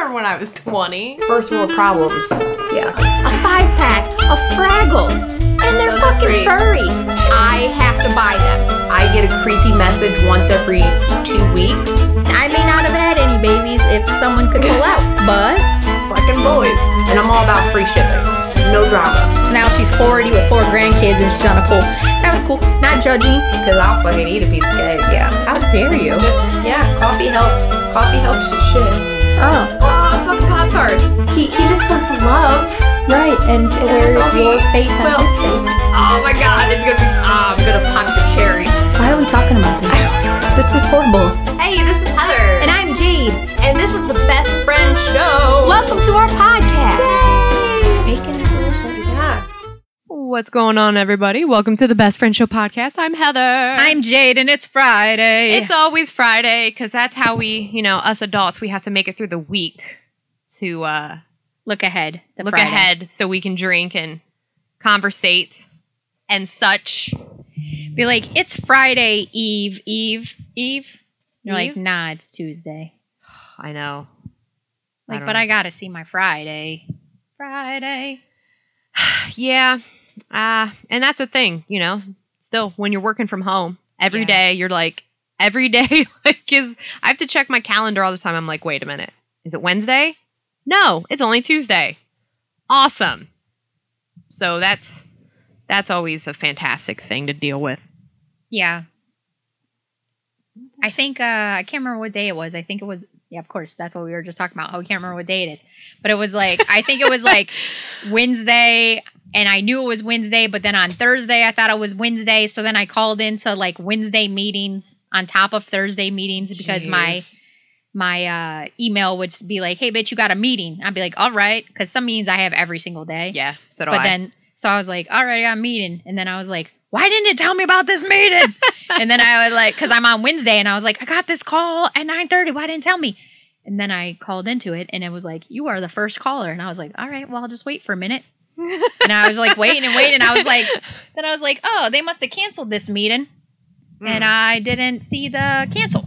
remember when I was 20. First world problems. Yeah. A five pack of Fraggles. And they're Those fucking pretty- furry. I have to buy them. I get a creepy message once every two weeks. I may not have had any babies if someone could pull out, but Fucking boys. And I'm all about free shipping. No drama. so now she's 40 with four grandkids and she's on a pool. That was cool. Not judging. Because I'll fucking eat a piece of cake. Yeah. How dare you? Yeah, coffee helps. Coffee helps your shit. Oh, It's fucking Pop Tarts. He, he just wants love. right. And to Yeah, wear your face on well- his face. Oh my god, it's gonna be. Oh, I'm gonna pop the cherry. Why are we talking about this? This is horrible. Hey, this is Heather. And I'm Jade. And this is the Best Friend Show. Welcome to our podcast. Bacon is delicious. Yeah. What's going on, everybody? Welcome to the Best Friend Show podcast. I'm Heather. I'm Jade, and it's Friday. It's always Friday because that's how we, you know, us adults, we have to make it through the week to uh, look ahead. look Friday. ahead so we can drink and conversate and such. Be like, it's Friday Eve, Eve, Eve. You're like, nah, it's Tuesday. I know. Like, don't but know. I gotta see my Friday. Friday. Yeah. Uh, and that's the thing, you know, still when you're working from home every Yeah. day, you're like, every day, like, is, I have to check my calendar all the time. I'm like, wait a minute. Is it Wednesday? No, it's only Tuesday. Awesome. So that's, that's always a fantastic thing to deal with. Yeah. I think uh I can't remember what day it was. I think it was yeah, of course, that's what we were just talking about. Oh, we can't remember what day it is. But it was like I think it was like Wednesday and I knew it was Wednesday, but then on Thursday I thought it was Wednesday, so then I called into like Wednesday meetings on top of Thursday meetings because Jeez. my uh email would be like, "Hey bitch, you got a meeting." I'd be like, "All right," cuz some meetings I have every single day. yeah, so do But I. then, so I was like, all right, I got a meeting. And then I was like, why didn't it tell me about this meeting? and then I was like, because I'm on Wednesday and I was like, I got this call at 9.30. Why didn't it tell me? And then I called into it and it was like, you are the first caller. And I was like, all right, well, I'll just wait for a minute. And I was like, waiting and waiting. And I was like, then I was like, oh, they must have canceled this meeting. And I didn't see the cancel.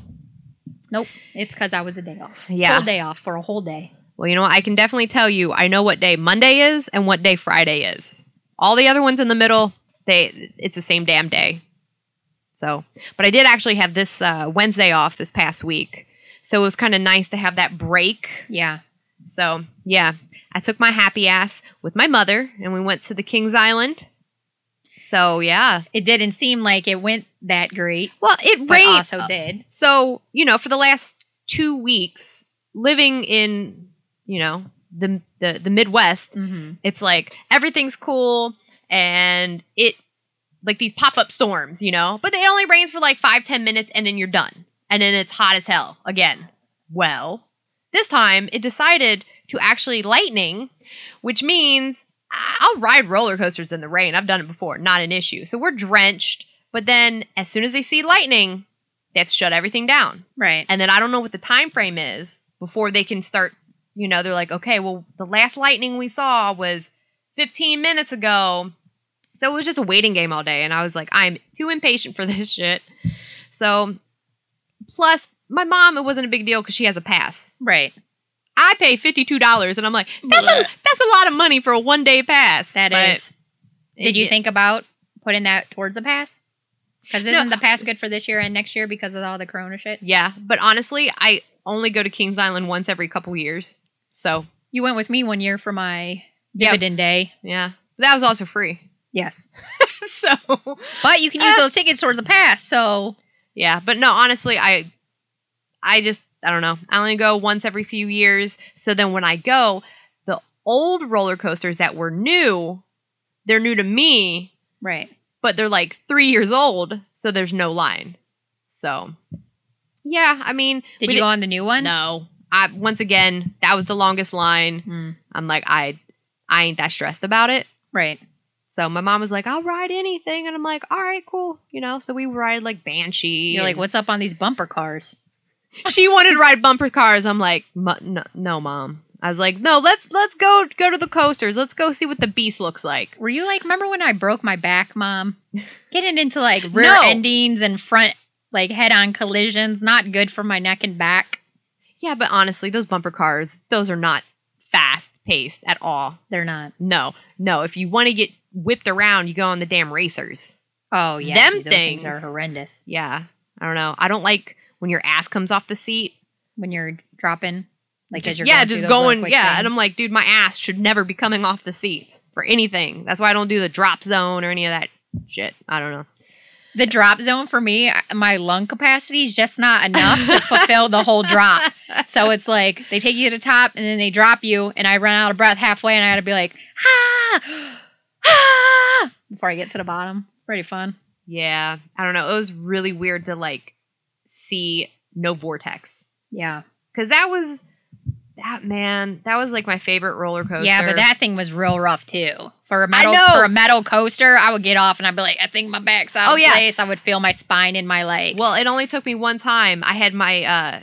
Nope. It's because I was a day off. yeah. Whole day off for a whole day. Well, you know what? I can definitely tell you. I know what day Monday is and what day Friday is. All the other ones in the middle, they it's the same damn day. So, but I did actually have this uh, Wednesday off this past week, so it was kind of nice to have that break. Yeah. So, yeah, I took my happy ass with my mother, and we went to the Kings Island. So, yeah, It didn't seem like it went that great, well, it but rained. also did. so you know for the last two weeks living in you know the the, the midwest Mm-hmm. it's like everything's cool and it like these pop-up storms you know but it only rains for like five ten minutes and then you're done and then it's hot as hell again well this time it decided to actually lightning which means i'll ride roller coasters in the rain i've done it before not an issue so we're drenched but then as soon as they see lightning they have to shut everything down Right. and then I don't know what the time frame is before they can start. You know, they're like, okay, well, the last lightning we saw was 15 minutes ago, so it was just a waiting game all day. And I was like, I'm too impatient for this shit. So, plus, my mom, it wasn't a big deal because she has a pass. Right. I pay fifty two dollars, and I'm like, that's a, that's a lot of money for a one day pass. That But is. Did you think about putting that towards the pass? Because isn't the pass good for this year and next year because of all the Corona shit? Yeah, but honestly, I only go to Kings Island once every couple years. So You went with me one year for my Yeah. dividend day. yeah, that was also free. Yes. so But you can use Uh. those tickets towards the pass. So Yeah, but no, honestly, I I just I don't know. I only go once every few years. So then when I go, the old roller coasters that were new, they're new to me, right. but they're like 3 years old, so there's no line. So yeah, I mean, Did you go on the new one? No. I once again, that was the longest line. Hmm. I'm like I I ain't that stressed about it. Right. So my mom was like, "I'll ride anything," and I'm like, "All right, cool." You know, so we ride like Banshee. You're like, what's up on these bumper cars? She wanted to ride bumper cars. I'm like, "Mu- no, no, mom. I was like, no, let's let's go go to the coasters. Let's go see what the beast looks like. Were you like, remember when I broke my back, mom? Getting into like rear No. endings and front, like head on collisions, not good for my neck and back. Yeah, but honestly, those bumper cars, those are not fast paced at all. They're not. No, no. If you want to get whipped around, you go on the damn racers. Oh yeah, Them dude, those things. are horrendous Yeah, I don't know. I don't like when your ass comes off the seat. when you're dropping. Like as you're yeah, going just going. Yeah, things. and I'm like, dude, my ass should never be coming off the seats for anything. That's why I don't do the drop zone or any of that shit. I don't know. the drop zone for me, my lung capacity is just not enough to fulfill the whole drop. So it's like they take you to the top and then they drop you, and I run out of breath halfway, and I got to be like, ah, ah, before I get to the bottom. Pretty fun. Yeah, I don't know. It was really weird to like see no vortex Yeah, because that was that man. That was like my favorite roller coaster. yeah, but that thing was real rough too. For a metal for a metal coaster, I would get off and I'd be like, I think my back's out Oh, of yeah. place. I would feel my spine in my leg. Well, it only took me one time. I had my uh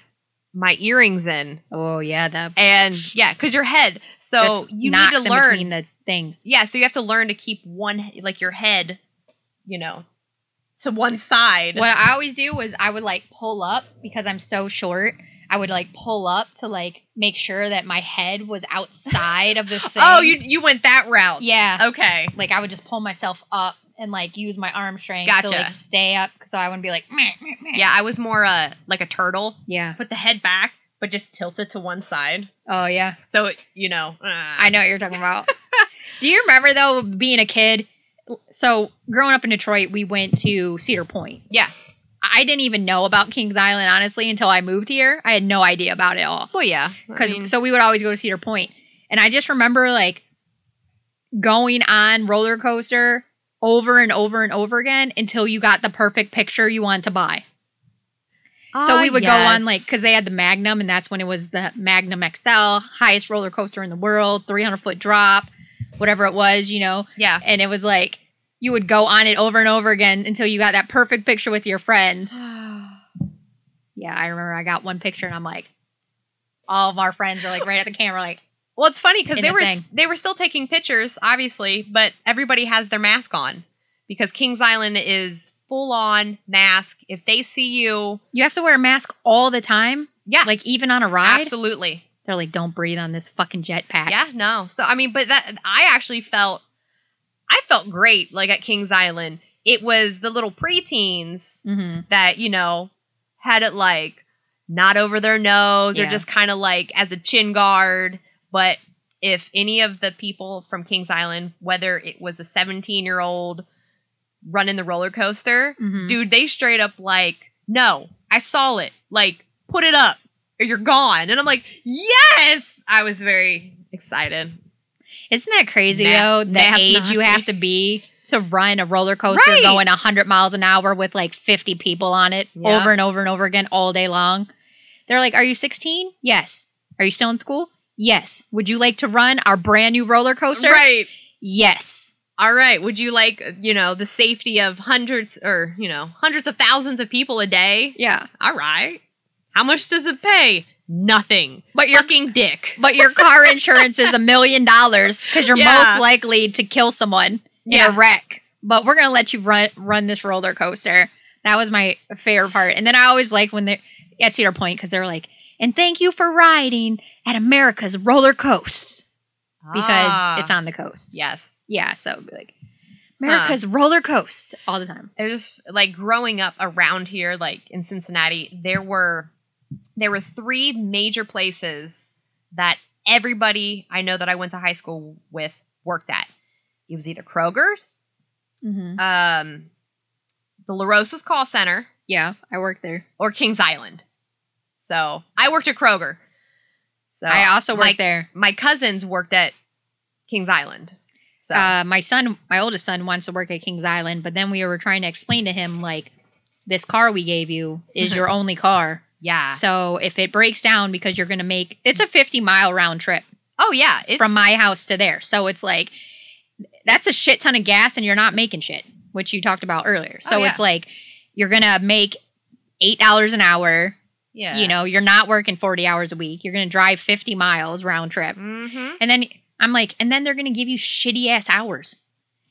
my earrings in, oh yeah, the and yeah, because your head. So you need to learn. the things. yeah, so you have to learn to keep one like your head, you know, to one side. What I always do was I would like pull up because I'm so short. I would like pull up to like make sure that my head was outside of this thing. Oh, you you went that route. Yeah. Okay. like I would just pull myself up and like use my arm strength Gotcha. to like stay up so I wouldn't be like meh, meh, meh. Yeah, I was more uh like a turtle. yeah Put the head back, but just tilt it to one side. oh yeah So you know. uh, I know what you're talking about. do you remember though being a kid? So growing up in Detroit, we went to Cedar Point. Yeah. I didn't even know about Kings Island honestly until I moved here. I had no idea about it all. Well, yeah. I because mean, so we would always go to Cedar Point, and I just remember like going on roller coaster over and over and over again until you got the perfect picture you want to buy. So ah, we would go on like because they had the Magnum, and that's when it was the Magnum XL, highest roller coaster in the world, 300 foot drop, whatever it was, you know. yeah. And it was like you would go on it over and over again until you got that perfect picture with your friends. Yeah, I remember I got one picture, and I'm like, all of our friends are like right at the camera, like. Well, it's funny because they the were thing. they were still taking pictures, obviously, but everybody has their mask on because Kings Island is full on mask. If they see you, You have to wear a mask all the time, yeah, like even on a ride. absolutely, They're like, "Don't breathe on this fucking jetpack." yeah, no. So I mean, but that I actually felt I felt great like at Kings Island. It was the little preteens hmm that you know had it like not over their nose or just kind of like as a chin guard. But if any of the people from Kings Island, whether it was a 17 year old running the roller coaster, hmm dude, they straight up like, no, I saw it. Like, put it up or you're gone. And I'm like, yes. I was very excited. Isn't that crazy though? The age you have to be to run a roller coaster Right. going 100 miles an hour with like 50 people on it Yeah. over and over and over again all day long. They're like, "Are you 16? Yes. Are you still in school? Yes. Would you like to run our brand new roller coaster? Right. Yes. All right. Would you like, you know, the safety of hundreds or, you know, hundreds of thousands of people a day? Yeah. All right. How much does it pay? Nothing. But your Fucking dick. but your car insurance is a million dollars because you're Yeah. most likely to kill someone in Yeah. a wreck. But we're gonna let you run run this roller coaster. That was my favorite part. And then I always like when they're at Cedar Point because they're like, and thank you for riding at America's roller coasts because Ah, it's on the coast. Yes. Yeah, so like America's roller coast all the time. It was like growing up around here, like in Cincinnati, there were there were three major places that everybody I know that I went to high school with worked at. It was either Kroger's, hmm um, the La Rosa's call center, Yeah, I worked there. or Kings Island. So I worked at Kroger. So I also worked my, there. My cousins worked at Kings Island. So uh, my son, my oldest son, wants to work at Kings Island, but then we were trying to explain to him like, this car we gave you is your only car. Yeah. So if it breaks down because you're going to make it's a 50 mile round trip Oh yeah. It's, from my house to there. So it's like that's a shit ton of gas and you're not making shit, which you talked about earlier. So Oh, yeah. it's like you're going to make $8 an hour. yeah. You know, you're not working 40 hours a week. You're going to drive 50 miles round trip. Mm-hmm. And then I'm like, and then they're going to give you shitty ass hours.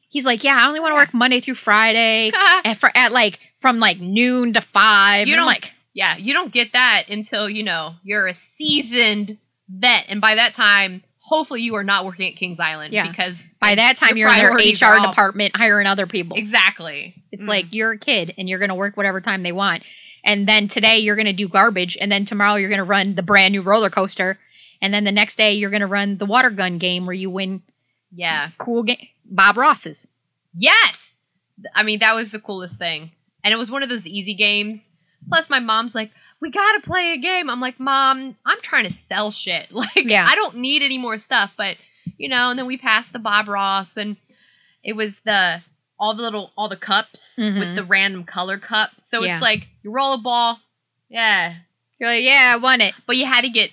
He's like, yeah, I only want to Yeah. work Monday through Friday at, fr- at like from like noon to five. You and I'm don't- like, Yeah, you don't get that until, you know, you're a seasoned vet. And by that time, hopefully you are not working at Kings Island Yeah. because By that time, Your you're in their HR department hiring other people. exactly. It's Mm. like you're a kid and you're going to work whatever time they want. And then today you're going to do garbage. And then tomorrow you're going to run the brand new roller coaster. And then the next day you're going to run the water gun game where you win yeah. cool game. Bob Ross's. Yes. I mean, that was the coolest thing. And it was one of those easy games. Plus, my mom's like, we got to play a game. I'm like, Mom, I'm trying to sell shit. Like, Yeah. I don't need any more stuff. But, you know, and then we passed the Bob Ross and it was the, all the little, all the cups Mhm. with the random color cups. So Yeah. it's like, you roll a ball. Yeah. You're like, yeah, I won it. But you had to get,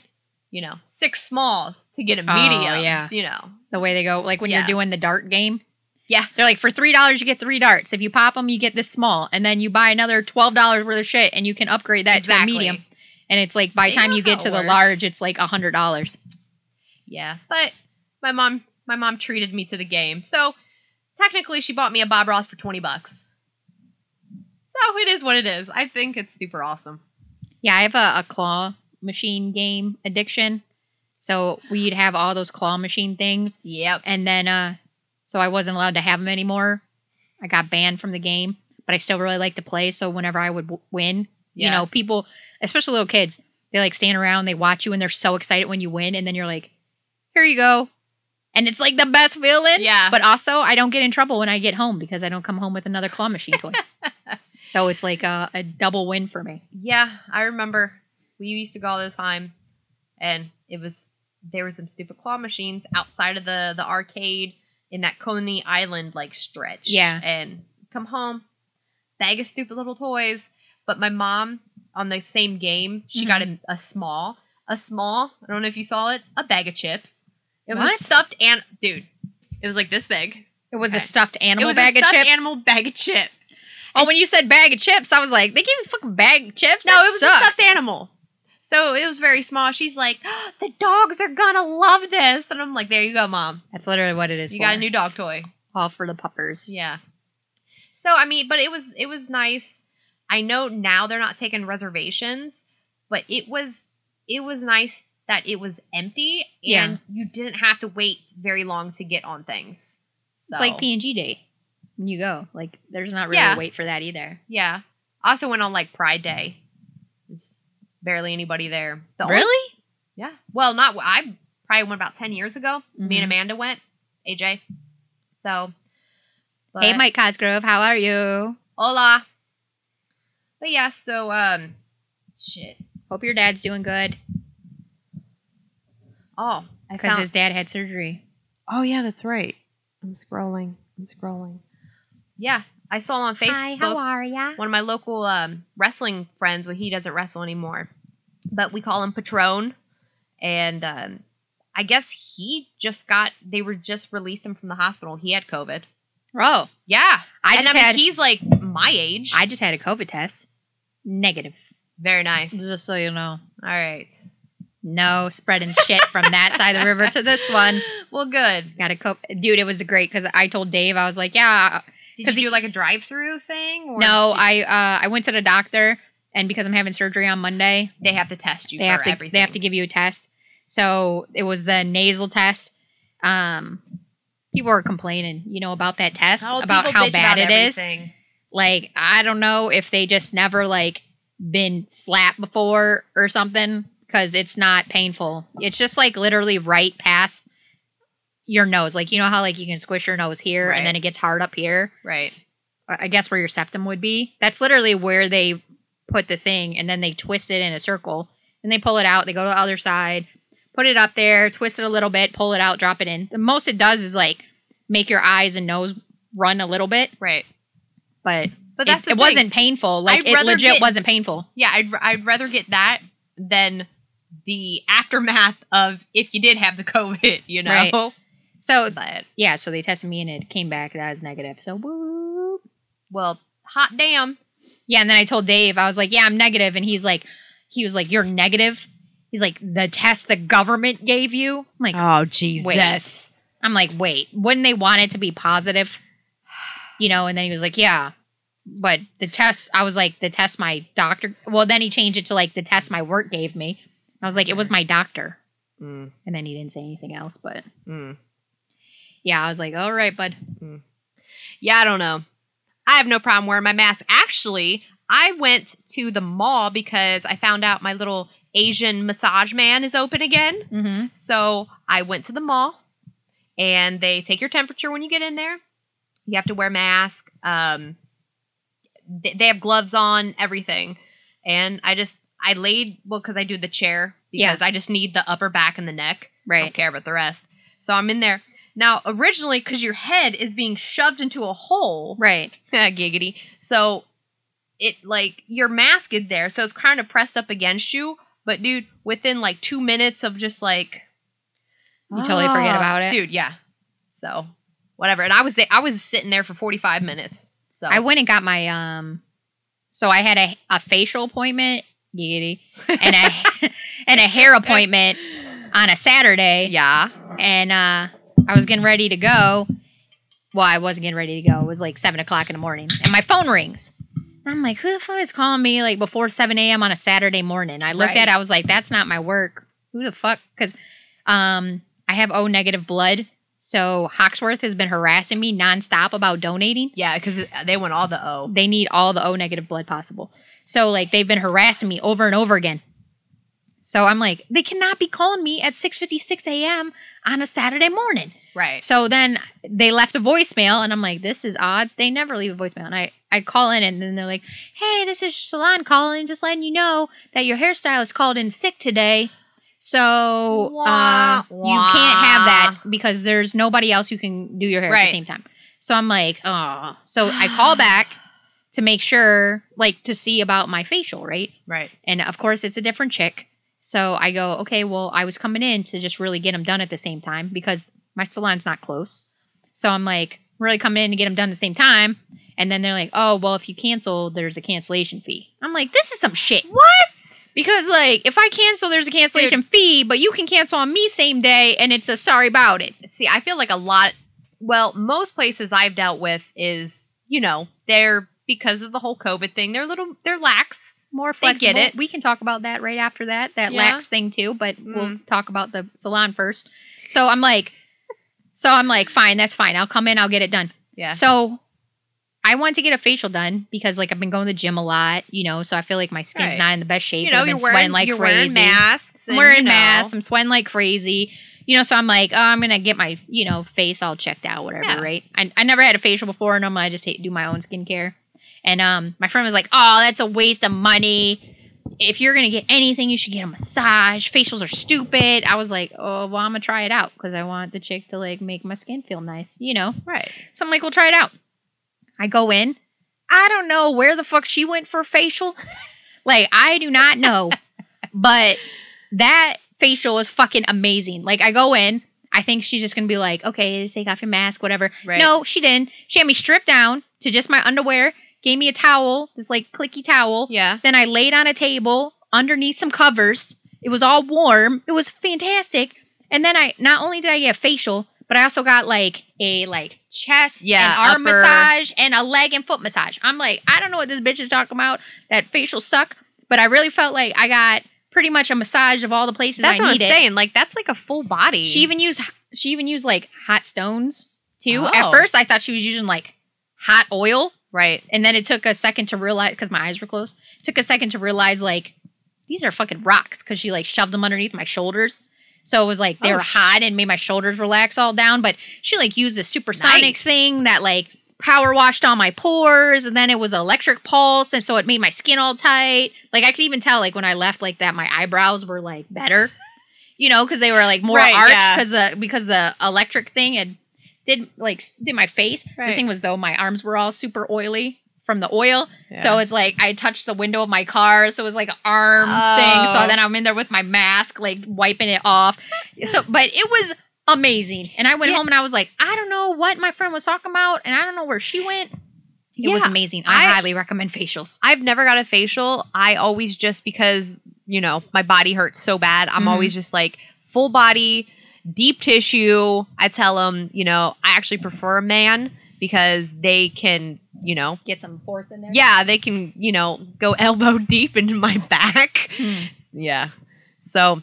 you know, six smalls to get a Oh, medium. yeah. You know. The way they go, like when Yeah. you're doing the dart game. Yeah. They're like, for $3, you get three darts. If you pop them, you get this small. And then you buy another $12 worth of shit and you can upgrade that Exactly. to a medium. And it's like, by the time you get to it the large, it's like a $100. Yeah, but my mom my mom treated me to the game. So technically she bought me a Bob Ross for 20 bucks. So it is what it is. I think it's super awesome. Yeah, I have a, a claw machine game addiction. So we'd have all those claw machine things, Yep. and then uh, so I wasn't allowed to have them anymore. I got banned from the game, but I still really like to play. So whenever I would w- win, you know, people, especially little kids, they like stand around, they watch you, and they're so excited when you win, and then you're like, "Here you go," and it's like the best feeling. Yeah. But also, I don't get in trouble when I get home because I don't come home with another claw machine toy. so it's like a, a double win for me. Yeah, I remember we used to go all the time and it was there were some stupid claw machines outside of the the arcade in that Coney Island like stretch. Yeah. And come home, bag of stupid little toys. But my mom on the same game, she got mm-hmm. a, a small, a small. I don't know if you saw it, a bag of chips. It was stuffed and dude, it was like this big. It was Okay. a stuffed animal it was bag a of stuffed chips. animal bag of chips. Oh, when you said bag of chips, I was like, they give you a fucking bag of chips? No, That it was sucks. a stuffed animal. So it was very small. She's like, ah, the dogs are gonna love this, and I'm like, there you go, mom. That's literally what it is. You for. got a new dog toy. all for the puppers. Yeah. So I mean, but it was it was nice. I know now they're not taking reservations, but it was it was nice that it was empty and Yeah. you didn't have to wait very long to get on things. So, It's like P and G Day when you go. Like, there's not really Yeah. a wait for that either. Yeah. Also went on like Pride Day. Barely anybody there. The only- Really? Yeah. Well, not I probably went about ten years ago. Me Mhm. and Amanda went. AJ. So. But, hey, Mike Cosgrove, how are you? Hola. But yeah, so um, shit. Hope your dad's doing good Oh, because found. his dad had surgery. Oh yeah, that's right. I'm scrolling. I'm scrolling. yeah, I saw on Facebook. are ya? one of my local um, wrestling friends. Well, he doesn't wrestle anymore, but we call him Patron, and um, I guess he just got. They were just released him from the hospital. He had COVID. Oh, Yeah, I and just I mean, had he's like my age. I just had a COVID test. Negative. Very nice. Just so you know. All right. No spreading shit from that side of the river to this one. Well, good. Got a co dude. It was great because I told Dave I was like, yeah, Did you do like a drive-through thing? Or no, I uh, I went to the doctor, and because I'm having surgery on Monday, They have to test you they for have to everything. they have to give you a test. So it was the nasal test. Um, people are complaining, you know, about that test, Oh, about how bad about it is. everything. Like I don't know if they just never like been slapped before or something because it's not painful. It's just like literally right past your nose. Like you know how like you can squish your nose here Right. and then it gets hard up here. Right. I guess where your septum would be. That's literally where they put the thing and then they twist it in a circle and they pull it out. They go to the other side, put it up there, twist it a little bit, pull it out, drop it in. The most it does is like make your eyes and nose run a little bit, Right. but, But that's the it wasn't painful. Like I'd it legit get- wasn't painful. Yeah, I'd, I'd rather get that than the aftermath of if you did have the COVID, you know? Right. So But, yeah, so they tested me and it came back that I was negative. So woo. well, hot damn. Yeah, and then I told Dave, I was like, "Yeah, I'm negative," and he's like, he was like, "You're negative." He's like, "The test the government gave you." I'm like, Oh Jesus. I'm like, wait, wouldn't they want it to be positive? You know, and then he was like, yeah. but the test, I was like, the test my doctor. Well, then he changed it to like the test my work gave me. I was like, it was my doctor, Mm, and then he didn't say anything else. But mm. Yeah, I was like, all right, bud. Yeah, I don't know. I have no problem wearing my mask. Actually, I went to the mall because I found out my little Asian massage man is open again. Mm-hmm. So I went to the mall and they take your temperature when you get in there. You have to wear a mask. Um, th- they have gloves on, everything. And I just, I laid, well, because I do the chair because I just need the upper back and the neck. Right. I don't care about the rest. So I'm in there. Now, originally, because your head is being shoved into a hole, Right. giggity. So it like your mask is there, so it's kind of pressed up against you. But dude, within like two minutes of just like You totally forget Ah, about it. dude. Yeah. So whatever, and I was there. I was sitting there for forty five minutes. So I went and got my um. So I had a, a facial appointment, giggity, and a and a hair appointment on a Saturday. yeah. and uh, I was getting ready to go. Well, I wasn't getting ready to go. It was like seven o'clock in the morning, and my phone rings. I'm like, who the fuck is calling me like before seven a.m. on a Saturday morning? I looked Right. at, it, I was like, that's not my work. Who the fuck? Because um, I have O negative blood, so Hoxworth has been harassing me nonstop about donating. Yeah, because they want all the O. They need all the O negative blood possible. So like they've been harassing me over and over again. So I'm like, they cannot be calling me at 6:56 a.m. on a Saturday morning. Right. So then they left a voicemail, and I'm like, this is odd. They never leave a voicemail. And I, I call in, and then they're like, hey, this is your salon calling, just letting you know that your hairstylist called in sick today. So uh, Wah, you can't have that because there's nobody else who can do your hair at the same time. So I'm like, oh. So I call back to make sure, like, to see about my facial, right? Right. And of course, it's a different chick. So I go, okay, well, I was coming in to just really get them done at the same time because my salon's not close. So I'm like, really coming in to get them done at the same time. And then they're like, oh, well, if you cancel, there's a cancellation fee. I'm like, this is some shit. What? Because, like, if I cancel, there's a cancellation fee, but you can cancel on me same day and it's a sorry about it. See, I feel like a lot. Well, most places I've dealt with is, you know, they're because of the whole COVID thing. They're a little, they're lax. More They flexible. get it. We can talk about that right after that, that Yeah. lax thing too, but we'll Mm. talk about the salon first. So I'm like, so I'm like, fine, that's fine. I'll come in, I'll get it done. Yeah. So I want to get a facial done because like I've been going to the gym a lot, you know, so I feel like my skin's Right. not in the best shape. you know, you're wearing sweating like you're crazy. wearing masks. I'm wearing you know, masks. I'm sweating like crazy. You know, so I'm like, oh, I'm gonna get my, you know, face all checked out, whatever, Yeah. right? I, I never had a facial before. Normally, I just hate, do my own skincare. And um, my friend was like, oh, that's a waste of money. If you're gonna get anything, you should get a massage. Facials are stupid. I was like, oh, well, I'm gonna try it out because I want the chick to like make my skin feel nice, you know. Right. So I'm like, we'll try it out. I go in. I don't know where the fuck she went for a facial. like, I do not know. but that facial was fucking amazing. Like, I go in. I think she's just gonna be like, okay, take off your mask, whatever. Right. No, she didn't. She had me stripped down to just my underwear, gave me a towel, this like clicky towel. Yeah. Then I laid on a table underneath some covers. It was all warm. It was fantastic. And then I not only did I get facial, but I also got like a like chest Yeah, and arm upper- massage and a leg and foot massage. I'm like, I don't know what this bitch is talking about. That facial suck, but I really felt like I got pretty much a massage of all the places That's I what I'm saying. Like that's like a full body. She even used she even used like hot stones too. Oh. At first, I thought she was using like hot oil, right. and then it took a second to realize because my eyes were closed. It took a second to realize like these are fucking rocks because she like shoved them underneath my shoulders. So it was like they Oh, were hot and made my shoulders relax all down. But she like used a supersonic Nice. thing that like power washed all my pores, and then it was electric pulse, and so it made my skin all tight. Like I could even tell like when I left like that my eyebrows were like better, you know, because they were like more Right, arched yeah. because the because the electric thing had did like did my face. The thing was though my arms were all super oily from the oil. So it's like I touched the window of my car, so it was like an arm Oh. thing. So then I'm in there with my mask, like wiping it off. So, but it was amazing. And I went Yeah. home and I was like, I don't know what my friend was talking about, and I don't know where she went. It was amazing. I, I- highly recommend facials. I've never got a facial. I always just because, you know, my body hurts so bad, I'm Mhm. always just like full body, deep tissue. I tell them, you know, I actually prefer a man because they can, you know, Get some force in there. yeah, they can, you know, go elbow deep into my back. Hmm. Yeah. So,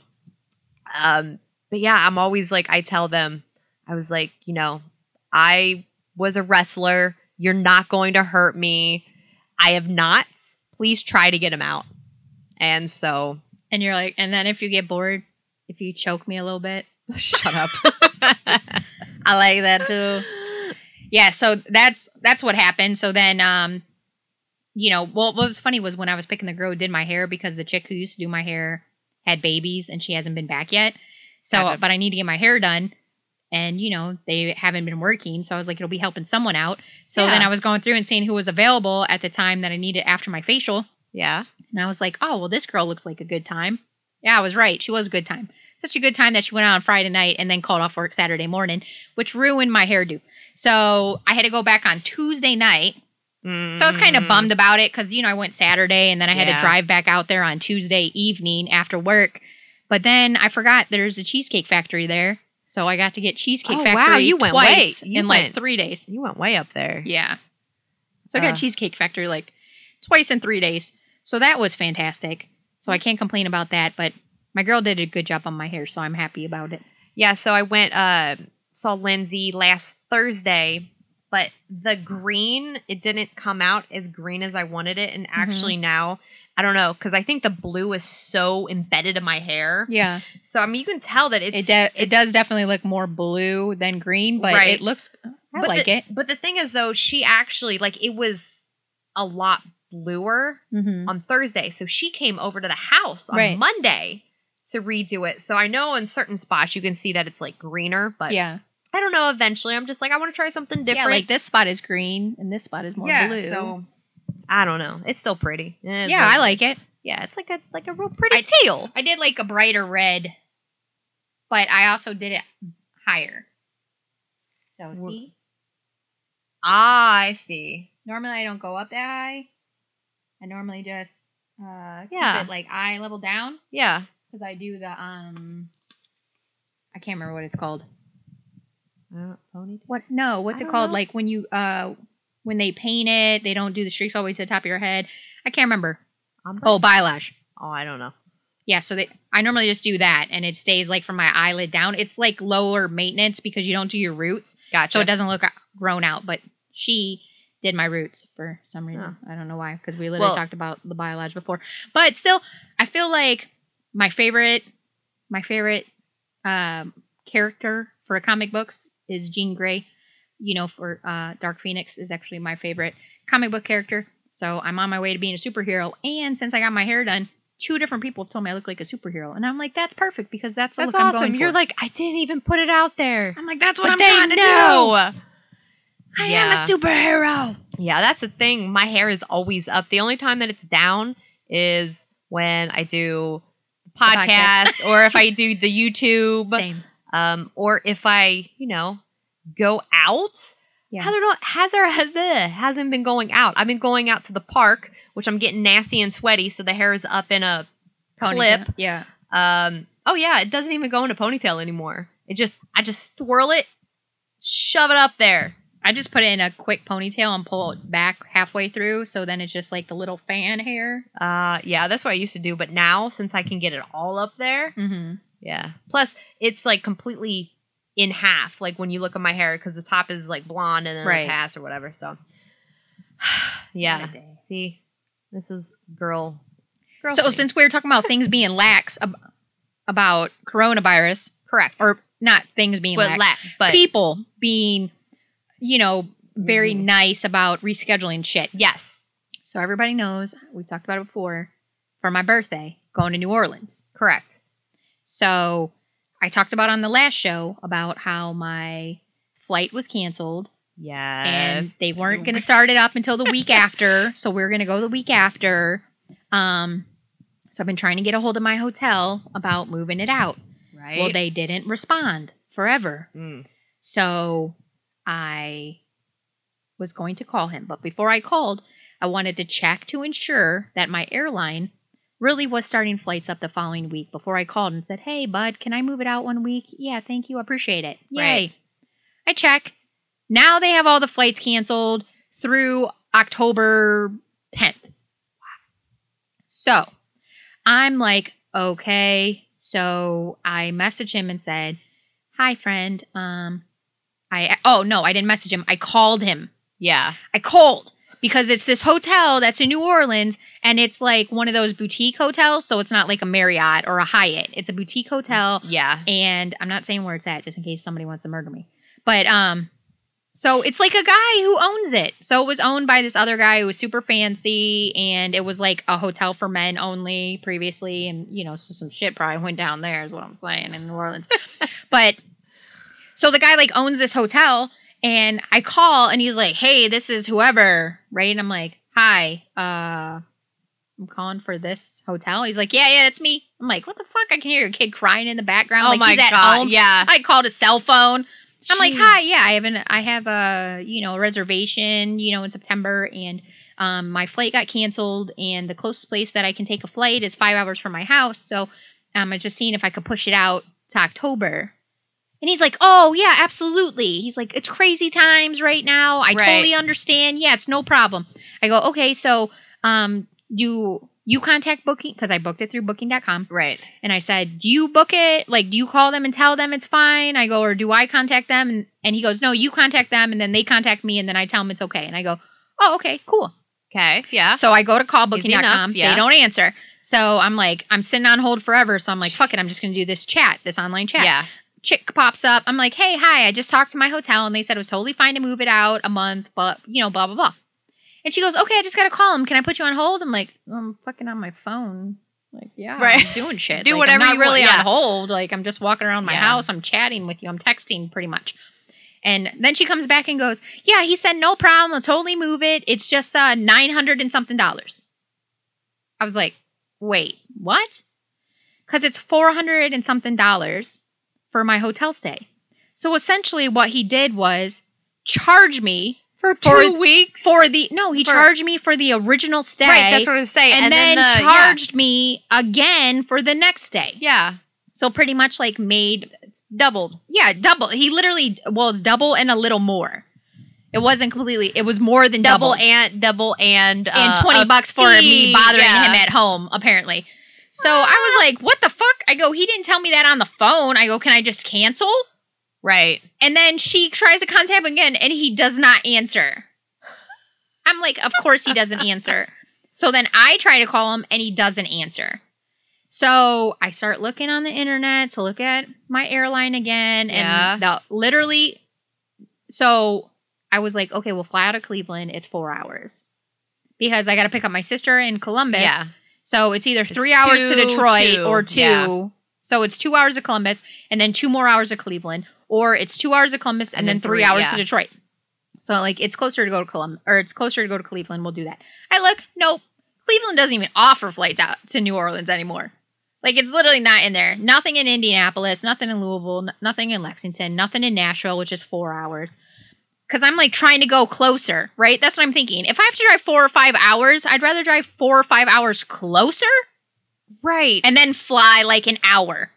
um, but yeah, I'm always like, I tell them, I was like, you know, I was a wrestler. You're not going to hurt me. I have not. Please try to get him out. And so, And you're like, and then if you get bored, if you choke me a little bit, shut up. I like that too. Yeah, so that's that's what happened. So then, um, you know, well, what was funny was when I was picking the girl who did my hair because the chick who used to do my hair had babies and she hasn't been back yet. So, Gotcha. but I need to get my hair done, and you know they haven't been working. So I was like, it'll be helping someone out. So then I was going through and seeing who was available at the time that I needed after my facial, yeah. and I was like, oh well, this girl looks like a good time. Yeah, I was right. She was a good time. Such a good time that she went out on Friday night and then called off work Saturday morning, which ruined my hairdo. So I had to go back on Tuesday night. So I was kind of bummed about it because, you know, I went Saturday and then I had Mm. Yeah. to drive back out there on Tuesday evening after work. But then I forgot there's a Cheesecake Factory there. So I got to get Cheesecake Oh, wow, Factory you went twice way- you in like three days. You went way up there. Yeah. So I got Uh. Cheesecake Factory like twice in three days. So that was fantastic. So I can't complain about that. But my girl did a good job on my hair. So I'm happy about it. Yeah, so I went uh saw Lindsay last Thursday, but the green it didn't come out as green as I wanted it and actually now I don't know cuz I think the blue is so embedded in my hair. Yeah. So I mean you can tell that it's It, de- it does definitely look more blue than green, but Right. it looks, I but like the, it. But the thing is though she actually like it was a lot bluer hmm on Thursday. So she came over to the house on Right. Monday to redo it. So I know in certain spots you can see that it's like greener, but yeah. I don't know. Eventually, I'm just like I want to try something different. Yeah, like this spot is green and this spot is more yeah, blue. So I don't know. It's still pretty. Eh, yeah, I like it. Yeah, it's like a like a real pretty I- teal. I did like a brighter red, but I also did it higher. So see, Ah, I see. normally I don't go up that high. I normally just uh Yeah. keep it like eye level down Yeah. Because I do the um I can't remember what it's called. Uh, ponytail. What no, what's I it called? know. Like when you uh when they paint it, they don't do the streaks all the way to the top of your head. I can't remember. Ombre? Oh, eyelash. oh, I don't know. Yeah, so they, I normally just do that, and it stays like from my eyelid down. It's like lower maintenance because you don't do your roots, Gotcha. so it doesn't look uh, grown out. But she did my roots for some reason. I don't know why, because we literally Well- talked about the balayage before. But still, I feel like my favorite, my favorite um, character for comic books is Jean Grey. You know, for uh, Dark Phoenix is actually my favorite comic book character. So I'm on my way to being a superhero. And since I got my hair done, two different people told me I look like a superhero, and I'm like, that's perfect because that's the That's look I'm awesome. going You're like I didn't even put it out there. I'm like, that's what But I'm trying to know. do. I am a superhero. Yeah, that's the thing. My hair is always up. The only time that it's down is when I do podcast. podcast or if I do the YouTube, um, or if I, you know, go out. Yeah. Heather, don't, Heather, Heather hasn't been going out. I've been going out to the park, which I'm getting nasty and sweaty, so the hair is up in a clip. Yeah. Um, oh yeah, it doesn't even go in a ponytail anymore. It just, I just swirl it, shove it up there. I just put it in a quick ponytail and pull it back halfway through, so then it's just like the little fan hair. Uh, yeah, that's what I used to do. But now, since I can get it all up there, Mm-hmm. yeah. Plus, it's like completely in half. Like when you look at my hair, because the top is like blonde and then Right. it pass or whatever. So, yeah. See, this is girl. girl So thing. since we were talking about things being lax ab- about coronavirus, correct, or not things being but lax, la- but people being, you know, very Mhm. nice about rescheduling shit. yes, So everybody knows we've talked about it before. For my birthday, going to New Orleans. correct. So I talked about on the last show about how my flight was canceled Yes, and they weren't going to start it up until the week after. So we are going to go the week after. Um, so I've been trying to get a hold of my hotel about moving it out. right. Well, they didn't respond forever. Mm. So I was going to call him. But before I called, I wanted to check to ensure that my airline really was starting flights up the following week before I called and said, Hey, bud, can I move it out one week? Yeah, thank you. I appreciate it. Yay. Right. I check. now they have all the flights canceled through October 10th. So I'm like, okay. So I messaged him and said, Hi, friend. Um, I, oh no, I didn't message him. I called him. Yeah. I called because it's this hotel that's in New Orleans and it's like one of those boutique hotels. So it's not like a Marriott or a Hyatt. It's a boutique hotel Yeah. and I'm not saying where it's at just in case somebody wants to murder me. But um so it's like a guy who owns it. So it was owned by this other guy who was super fancy and it was like a hotel for men only previously and you know so some shit probably went down there is what I'm saying in New Orleans. but so the guy like owns this hotel and I call and he's like, "Hey, this is whoever." Right? And I'm like, "Hi. Uh I'm calling for this hotel." He's like, "Yeah, yeah, it's me." I'm like, "What the fuck? I can hear your kid crying in the background oh like my he's at god. home." Yeah. I called his cell phone. I'm like, hi, yeah, I have an, I have a, you know, a reservation, you know, in September, and um, my flight got canceled, and the closest place that I can take a flight is five hours from my house, so um, I'm just seeing if I could push it out to October. And he's like, oh yeah, absolutely. He's like, it's crazy times right now. I Right. totally understand. Yeah, it's no problem. I go, okay, so um, do you contact booking because I booked it through Booking.com. Right. And I said, Do you book it? Like, do you call them and tell them it's fine? I go, Or do I contact them? And, and he goes, No, you contact them and then they contact me and then I tell them it's okay. And I go, Oh, okay, cool. Okay. Yeah. So I go to Easy callbooking.com. enough, yeah. They don't answer. So I'm like, I'm sitting on hold forever. So I'm like, fuck it. I'm just going to do this chat, this online chat. Yeah. Chick pops up. I'm like, hey, hi. I just talked to my hotel and they said it was totally fine to move it out a month, but, you know, blah, blah, blah. And she goes, okay, I just got to call him. Can I put you on hold? I'm like, I'm fucking on my phone. Like, yeah, Right. I'm doing shit. Do Like, whatever I'm not you really want, yeah. on hold. Like, I'm just walking around my Yeah. house. I'm chatting with you. I'm texting pretty much. And then she comes back and goes, yeah, he said no problem. I'll totally move it. It's just uh 900 and something dollars. I was like, wait, what? Because it's 400 and something dollars for my hotel stay. So essentially, what he did was charge me For For- two weeks. for the no, he For- charged me for the original stay, Right. That's what I was saying. and, then, the- charged me again for the next day. Yeah. yeah. So pretty much like made Doubled. yeah double. He literally well, it's double and a little more. It wasn't completely. It was more than Double double, and double and and uh, twenty a bucks for fee. me bothering Yeah. him at home. Apparently. So I was like, "What the fuck?" I go, "He didn't tell me that on the phone." I go, "Can I just cancel?" Right. And then she tries to contact him again, and he does not answer. I'm like, of course he doesn't answer. So then I try to call him, and he doesn't answer. So I start looking on the internet to look at my airline again, Yeah. and the, literally, so I was like, okay, we'll fly out of Cleveland. It's four hours because I got to pick up my sister in Columbus. Yeah. So it's either It's three hours to Detroit two, or two. yeah. So it's two hours of Columbus and then two more hours of Cleveland, or it's two hours of Columbus and, And then, then three, three, hours yeah. to Detroit. So like it's closer to go to Columbus, or it's closer to go to Cleveland. We'll do that. I look, nope. Cleveland doesn't even offer flights out to New Orleans anymore. Like it's literally not in there. Nothing in Indianapolis, nothing in Louisville, n- nothing in Lexington, nothing in Nashville, which is four hours. Because I'm like trying to go closer, right? That's what I'm thinking. If I have to drive four or five hours, I'd rather drive four or five hours closer Right. and then fly like an hour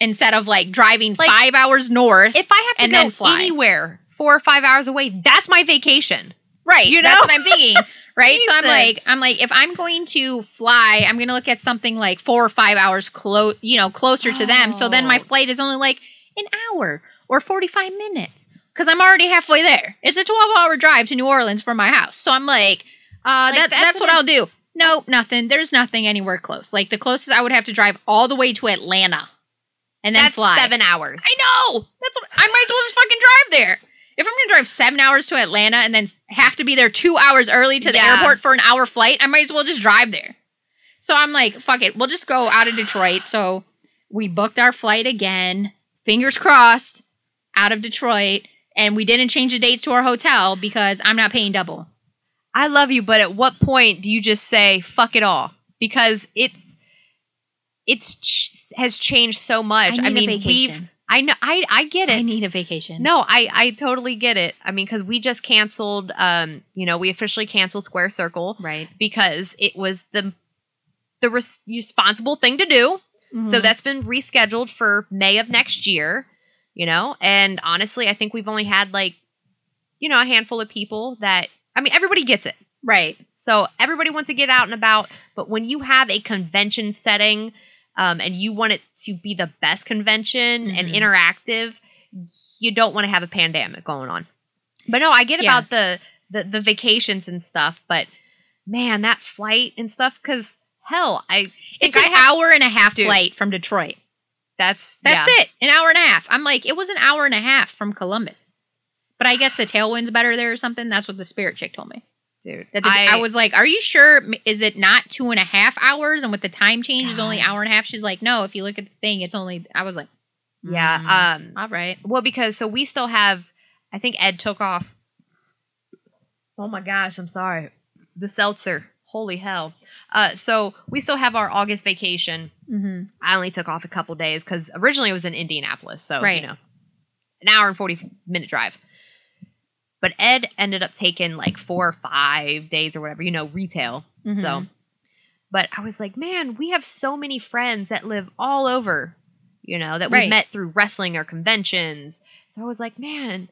instead of like driving Like, five hours north. if I have to and go then fly. anywhere four or five hours away, that's my vacation. right. you That's know? what I'm thinking. Right. so I'm like, I'm like, if I'm going to fly, I'm going to look at something like four or five hours close, you know, closer to them. So then my Oh. flight is only like an hour or 45 minutes because I'm already halfway there. It's a 12 hour drive to New Orleans from my house. So I'm like, uh, Like, that, that's that's, what I'll do. Nope, nothing. There's nothing anywhere close. Like the closest I would have to drive all the way to Atlanta and then That's fly. seven hours. I know. That's what I might as well just fucking drive there. If I'm gonna drive seven hours to Atlanta and then have to be there two hours early to the Yeah. airport for an hour flight, I might as well just drive there. So I'm like, fuck it, we'll just go out of Detroit. So we booked our flight again, fingers crossed, out of Detroit, and we didn't change the dates to our hotel because I'm not paying double. I love you, but at what point do you just say fuck it all? Because it's it's ch- has changed so much. I I, mean, we've. I know I I get it. I need a vacation. No, I I totally get it. I mean, because we just canceled. Um, you know, we officially canceled Square Circle Right. because it was the the res- responsible thing to do. So Mhm. that's been rescheduled for May of next year. You know, and honestly, I think we've only had like you know, a handful of people that I mean, everybody gets it. Right. So everybody wants to get out and about, but when you have a convention setting um, and you want it to be the best convention and Mhm. interactive, you don't want to have a pandemic going on. But no, I get Yeah. about the, the the vacations and stuff, but man, that flight and stuff because hell, I It's I an have- hour and a half Dude. flight from Detroit. That's That's yeah. it. An hour and a half. I'm like, it was an hour and a half from Columbus. But I guess the tailwind's better there or something. That's what the spirit chick told me. dude. That the, I, was like, "Are you sure? Is it not two and a half hours? And with the time change, is only hour and a half?" She's like, "No. If you look at the thing, it's only." I was like, yeah. mm, Um, all right." Well, because so we still have. I think Ed took off. Oh my gosh! I'm sorry. The seltzer. Holy hell. Uh, so we still have our August vacation. Mm-hmm. I only took off a couple days because originally it was in Indianapolis, so Right. you know, an hour and forty minute drive. But Ed ended up taking like four or five days or whatever, you know, retail. Mm-hmm. So, but I was like, man, we have so many friends that live all over, you know, that we Right. met through wrestling or conventions. So I was like, man,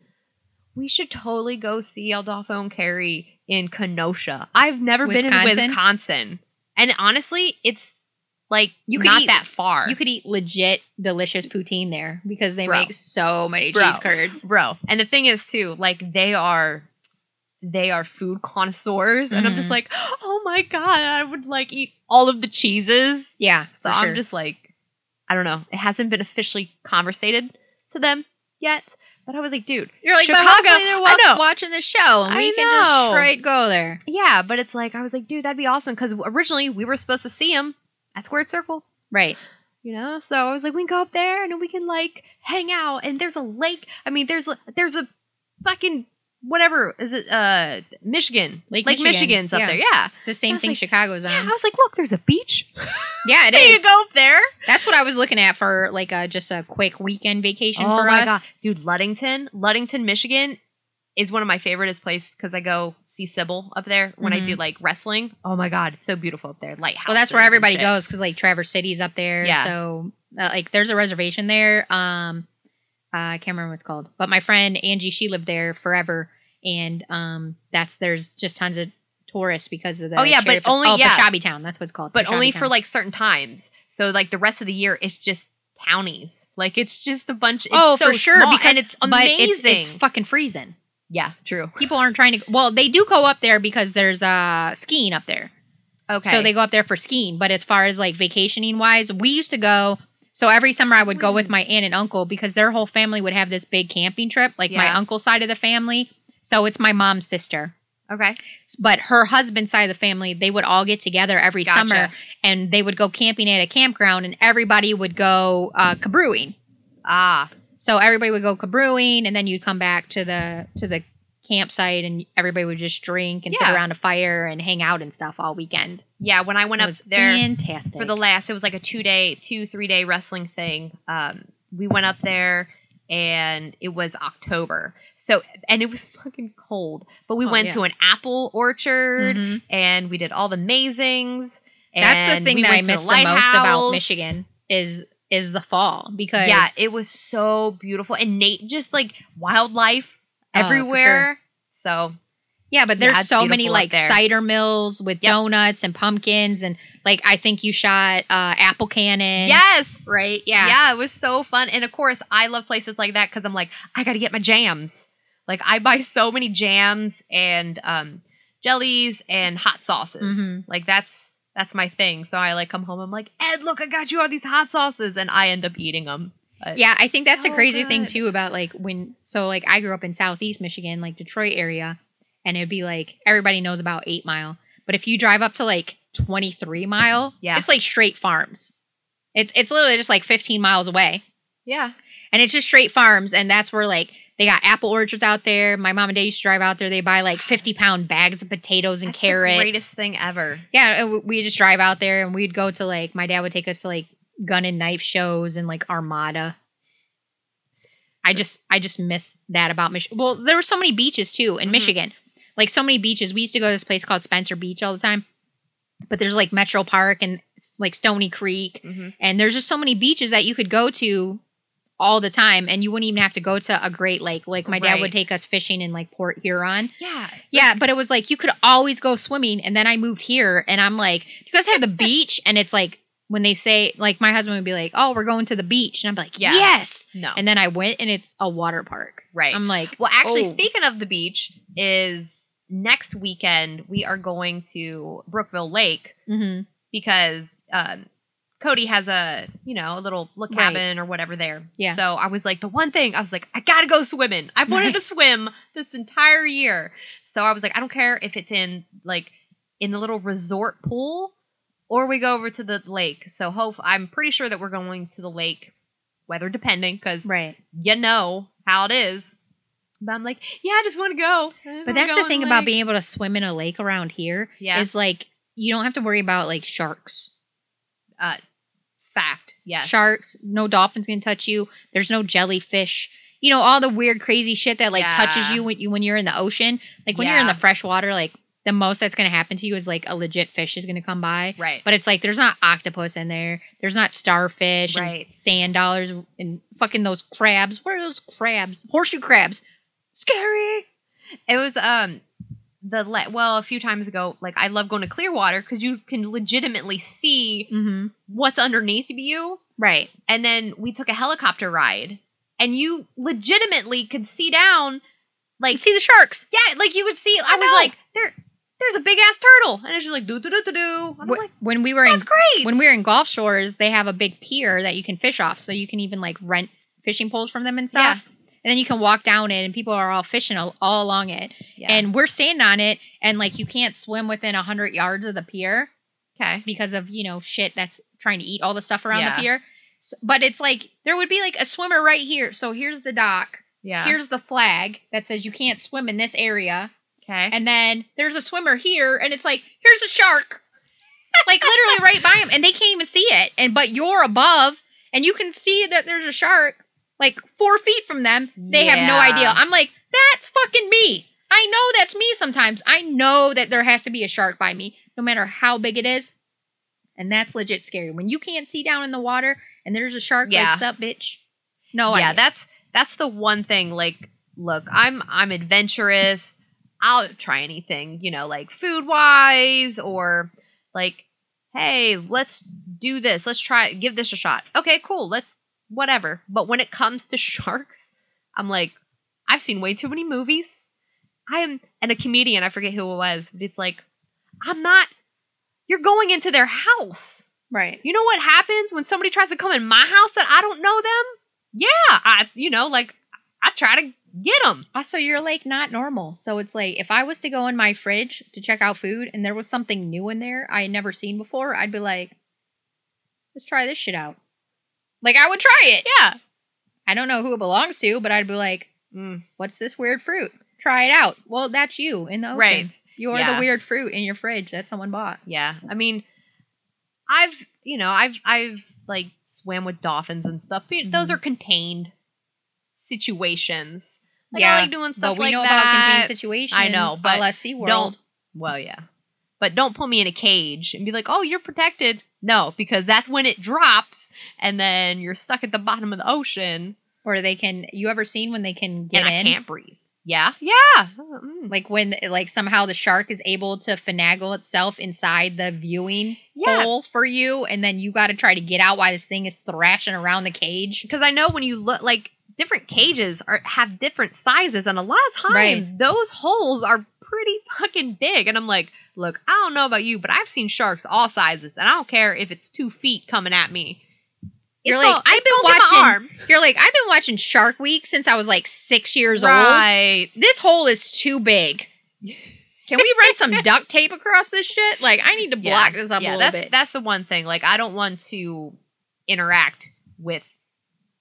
we should totally go see Adolfo and Carrie in Kenosha. I've never been in Wisconsin? Wisconsin. And honestly, it's like You could not eat- that far. you could eat legit delicious poutine there because they Bro. make so many Bro. cheese curds. bro. And the thing is too, like they are they are food connoisseurs and I'm just Mhm. like, "Oh my god, I would like eat all of the cheeses." Yeah, So I'm sure. just like I don't know. It hasn't been officially conversated to them yet, but I was like, dude, You're like, Chicago- but hopefully they're I know. watching the show, and I we can know. just straight go there. yeah, but it's like I was like, dude, that'd be awesome cuz originally we were supposed to see them at Squared Circle. Right. you know so i was like we can go up there and then we can like hang out and there's a lake i mean there's a there's a fucking whatever is it uh michigan Lake like Michigan, michigan's up yeah. there yeah It's the same I thing like, Chicago's on. yeah i was like look there's a beach Yeah, it you go up there That's what I was looking at for like a just a quick weekend vacation oh for my us. god dude ludington ludington michigan is one of my favorite places because i go see sybil up there when i Mhm. do like wrestling oh my god so beautiful up there lighthouse Well, that's where everybody goes because like Traverse City's up there. Yeah. So uh, like there's a reservation there. Um, uh, I can't remember what it's called, but my friend Angie, she lived there forever, and um, that's there's just tons of tourists because of the Oh, yeah, but cherry- only- oh, yeah. Pashabi Town. That's what it's called. but only Pashabi for like certain times so like the rest of the year it's just townies like it's just a bunch it's oh so for sure small, because and it's but amazing it's, it's fucking freezing. yeah true People aren't trying to. Well, they do go up there because there's uh skiing up there. okay So they go up there for skiing. But as far as like vacationing wise, we used to go. So every summer I would go with my aunt and uncle because their whole family would have this big camping trip, like my uncle's side of the family. So it's my mom's sister. okay But her husband's side of the family, they would all get together every Gotcha. summer and they would go camping at a campground and everybody would go uh, cabrewing. ah So everybody would go cabrewing and then you'd come back to the to the campsite and everybody would just drink and Yeah. sit around a fire and hang out and stuff all weekend. yeah when i went It up was there fantastic. for the last it was like a two day two three day wrestling thing um we went up there and it was october so and it was fucking cold but we Oh, went yeah. to an apple orchard Mhm. and we did all the mazings That's the thing we that I miss the most about. Michigan is is the fall because yeah it was so beautiful and nate just like wildlife Oh, everywhere so yeah, but there's it's so many like cider mills with Yep. donuts and pumpkins and like I think you shot uh, apple cannon. yes right. Yeah. yeah. it was so fun. And of course, I love places like that because I'm like, I got to get my jams. Like, I buy so many jams and um, jellies and hot sauces. Mhm. Like, that's that's my thing. So I like come home. I'm like, Ed, look, I got you all these hot sauces, and I end up eating them. Yeah, I think that's the crazy thing too about like when so like I grew up in Southeast Michigan, like Detroit area, and it'd be like everybody knows about Eight Mile, but if you drive up to like Twenty Three Mile, Yeah. it's like straight farms. It's it's literally just like 15 miles away, Yeah, and it's just straight farms, and that's where like they got apple orchards out there. My mom and dad used to drive out there. They buy like 50 pound bags of potatoes and That's carrots. The greatest thing ever. Yeah, we just drive out there, and we'd go to like my dad would take us to like gun and knife shows and like Armada. I just I just miss that about Michigan. Well, there were so many beaches too in Mhm. Michigan, like so many beaches. We used to go to this place called Spencer Beach all the time, but there's like Metro Park and like Stony Creek, Mhm. and there's just so many beaches that you could go to all the time, and you wouldn't even have to go to a great lake. Like my dad Right. would take us fishing in like Port Huron. Yeah. Yeah, but it was like you could always go swimming, and then I moved here, and I'm like, you guys have the beach?" And it's like when they say, like, my husband would be like, "Oh, we're going to the beach," and I'm like, Yeah. "Yes." No. And then I went, and it's a water park. right. I'm like, Well, actually, oh. speaking of the beach, is next weekend we are going to Brookville Lake mhm. because um, Cody has a you know a little Right. cabin or whatever there. Yeah. So I was like, the one thing I was like, I gotta go swimming. I've wanted Right. to swim this entire year. So I was like, I don't care if it's in like in the little resort pool or we go over to the lake. So hope I'm pretty sure that we're going to the lake, weather depending, because right. you know how it is. But I'm like, yeah, I just want to go. But that's the in thing about being able to swim in a lake around here Yeah. is like you don't have to worry about like sharks. uh, fact. Yes, Sharks, no dolphins can touch you. There's no jellyfish. You know all the weird, crazy shit that like touches you when you when you're in the ocean. Like when you're in the fresh water, like the most that's gonna happen to you is like a legit fish is gonna come by. Right. But it's like there's not octopus in there. There's not starfish Right. and sand dollars and fucking those crabs. Where are those crabs? Horseshoe crabs. Scary. It was um the le- well a few times ago. Like I love going to Clearwater because you can legitimately see Mm-hmm. what's underneath you. Right. And then we took a helicopter ride, and you legitimately could see down. Like You see the sharks. yeah, like you could see. I, I was know. like, there, there's a big ass turtle, and it's just like do do do do do. I'm Wh- like, when we were in that's great. when we were in Gulf Shores, they have a big pier that you can fish off, so you can even like rent fishing poles from them and stuff. And then you can walk down it, and people are all fishing all, all along it. yeah. And we're standing on it, and like you can't swim within a hundred yards of the pier okay, because of you know shit that's trying to eat all the stuff around Yeah. the pier. S but it's like there would be like a swimmer right here. So here's the dock. yeah, Here's the flag that says you can't swim in this area. Okay, And then there's a swimmer here, and it's like, here's a shark. like literally right by him, and they can't even see it. And but you're above, and you can see that there's a shark like four feet from them. They have no idea. I'm like, that's fucking me. I know that's me sometimes. I know that there has to be a shark by me, no matter how big it is. And that's legit scary. When you can't see down in the water and there's a shark, Yeah. like, sup, bitch? No yeah, idea. that's that's the one thing. Like, look, I'm I'm adventurous. I'll try anything, you know, like food wise or like, hey, let's do this. Let's try give this a shot. Okay, cool. Let's whatever. But when it comes to sharks, I'm like, I've seen way too many movies. I am and a comedian, I forget who it was, but it's like, I'm not you're going into their house. right. You know what happens when somebody tries to come in my house that I don't know them? Yeah, I you know like I try to get them. Also, you're like not normal. So it's like if I was to go in my fridge to check out food and there was something new in there I had never seen before, I'd be like, let's try this shit out. Like I would try it. Yeah. I don't know who it belongs to, but I'd be like, Mm, what's this weird fruit? Try it out. Well, that's you in the open. right. You're Yeah. the weird fruit in your fridge that someone bought. Yeah. I mean, I've you know I've I've like swam with dolphins and stuff. Those Mhm. are contained situations. Like, Yeah, I like doing stuff But we like know that. about contained situations. I know, but la SeaWorld. don't. Well, yeah. But don't put me in a cage and be like, "Oh, you're protected." No, because that's when it drops, and then you're stuck at the bottom of the ocean, Or they can. You ever seen when they can get and in? I can't breathe. Yeah, yeah. Mm. Like when, like somehow the shark is able to finagle itself inside the viewing Yeah. hole for you, and then you got to try to get out while this thing is thrashing around the cage. because I know when you look like different cages are have different sizes, and a lot of times Right. those holes are pretty fucking big. And I'm like, look, I don't know about you, but I've seen sharks all sizes, and I don't care if it's two feet coming at me. You're It's like, I've been watching- You're like, I've been watching Shark Week since I was like six years old. This hole is too big. Can we run some duct tape across this shit? Like, I need to Yeah. block this up yeah, a little that's bit. that's the one thing. Like, I don't want to interact with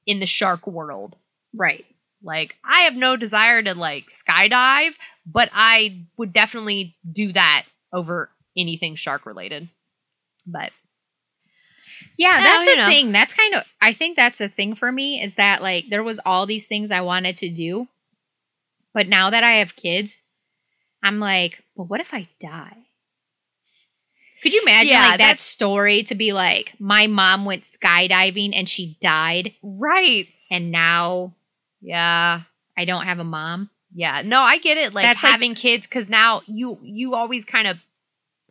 in the shark world. Right. Like, I have no desire to like skydive, but I would definitely do that over anything shark related. But Yeah, that's the know. thing. That's kind of I think that's a thing for me is that like there was all these things I wanted to do. But now that I have kids, I'm like, well, what if I die? Could you imagine Yeah, like that story to be like my mom went skydiving and she died? right, and now yeah. I don't have a mom. Yeah. No, I get it. Like That's like- having kids because now you you always kind of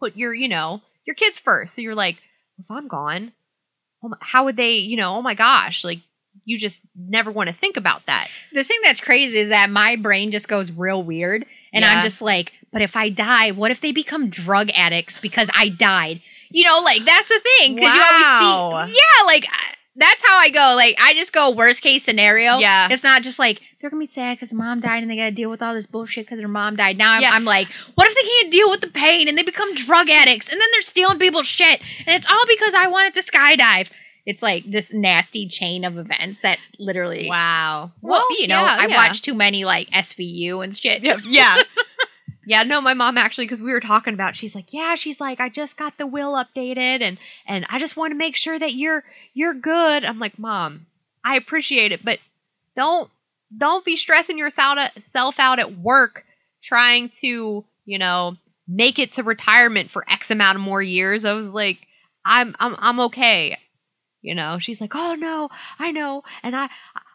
put your you know your kids first. So you're like, if I'm gone, oh how would they? You know, oh my gosh, like you just never want to think about that. The thing that's crazy is that my brain just goes real weird. And Yeah. I'm just like, but if I die, what if they become drug addicts because I died? You know, like that's the thing. Because you always see, yeah, like I- that's how I go. Like I just go worst case scenario. Yeah. It's not just like they're gonna be sad because mom died and they gotta deal with all this bullshit because their mom died. Now I'm, Yeah. I'm like, what if they can't deal with the pain and they become drug addicts and then they're stealing people's shit and it's all because I wanted to skydive. It's like this nasty chain of events that literally Wow. well, you know, yeah, I've yeah. watched too many like SVU and shit. Yeah. Yeah. No, my mom actually, because we were talking about, she's like, yeah, she's like, I just got the will updated, and and I just want to make sure that you're you're good. I'm like, mom, I appreciate it, but don't don't be stressing yourself out at work trying to, you know, make it to retirement for X amount of more years. I was like, I'm I'm I'm okay. You know, she's like, oh no, I know, and I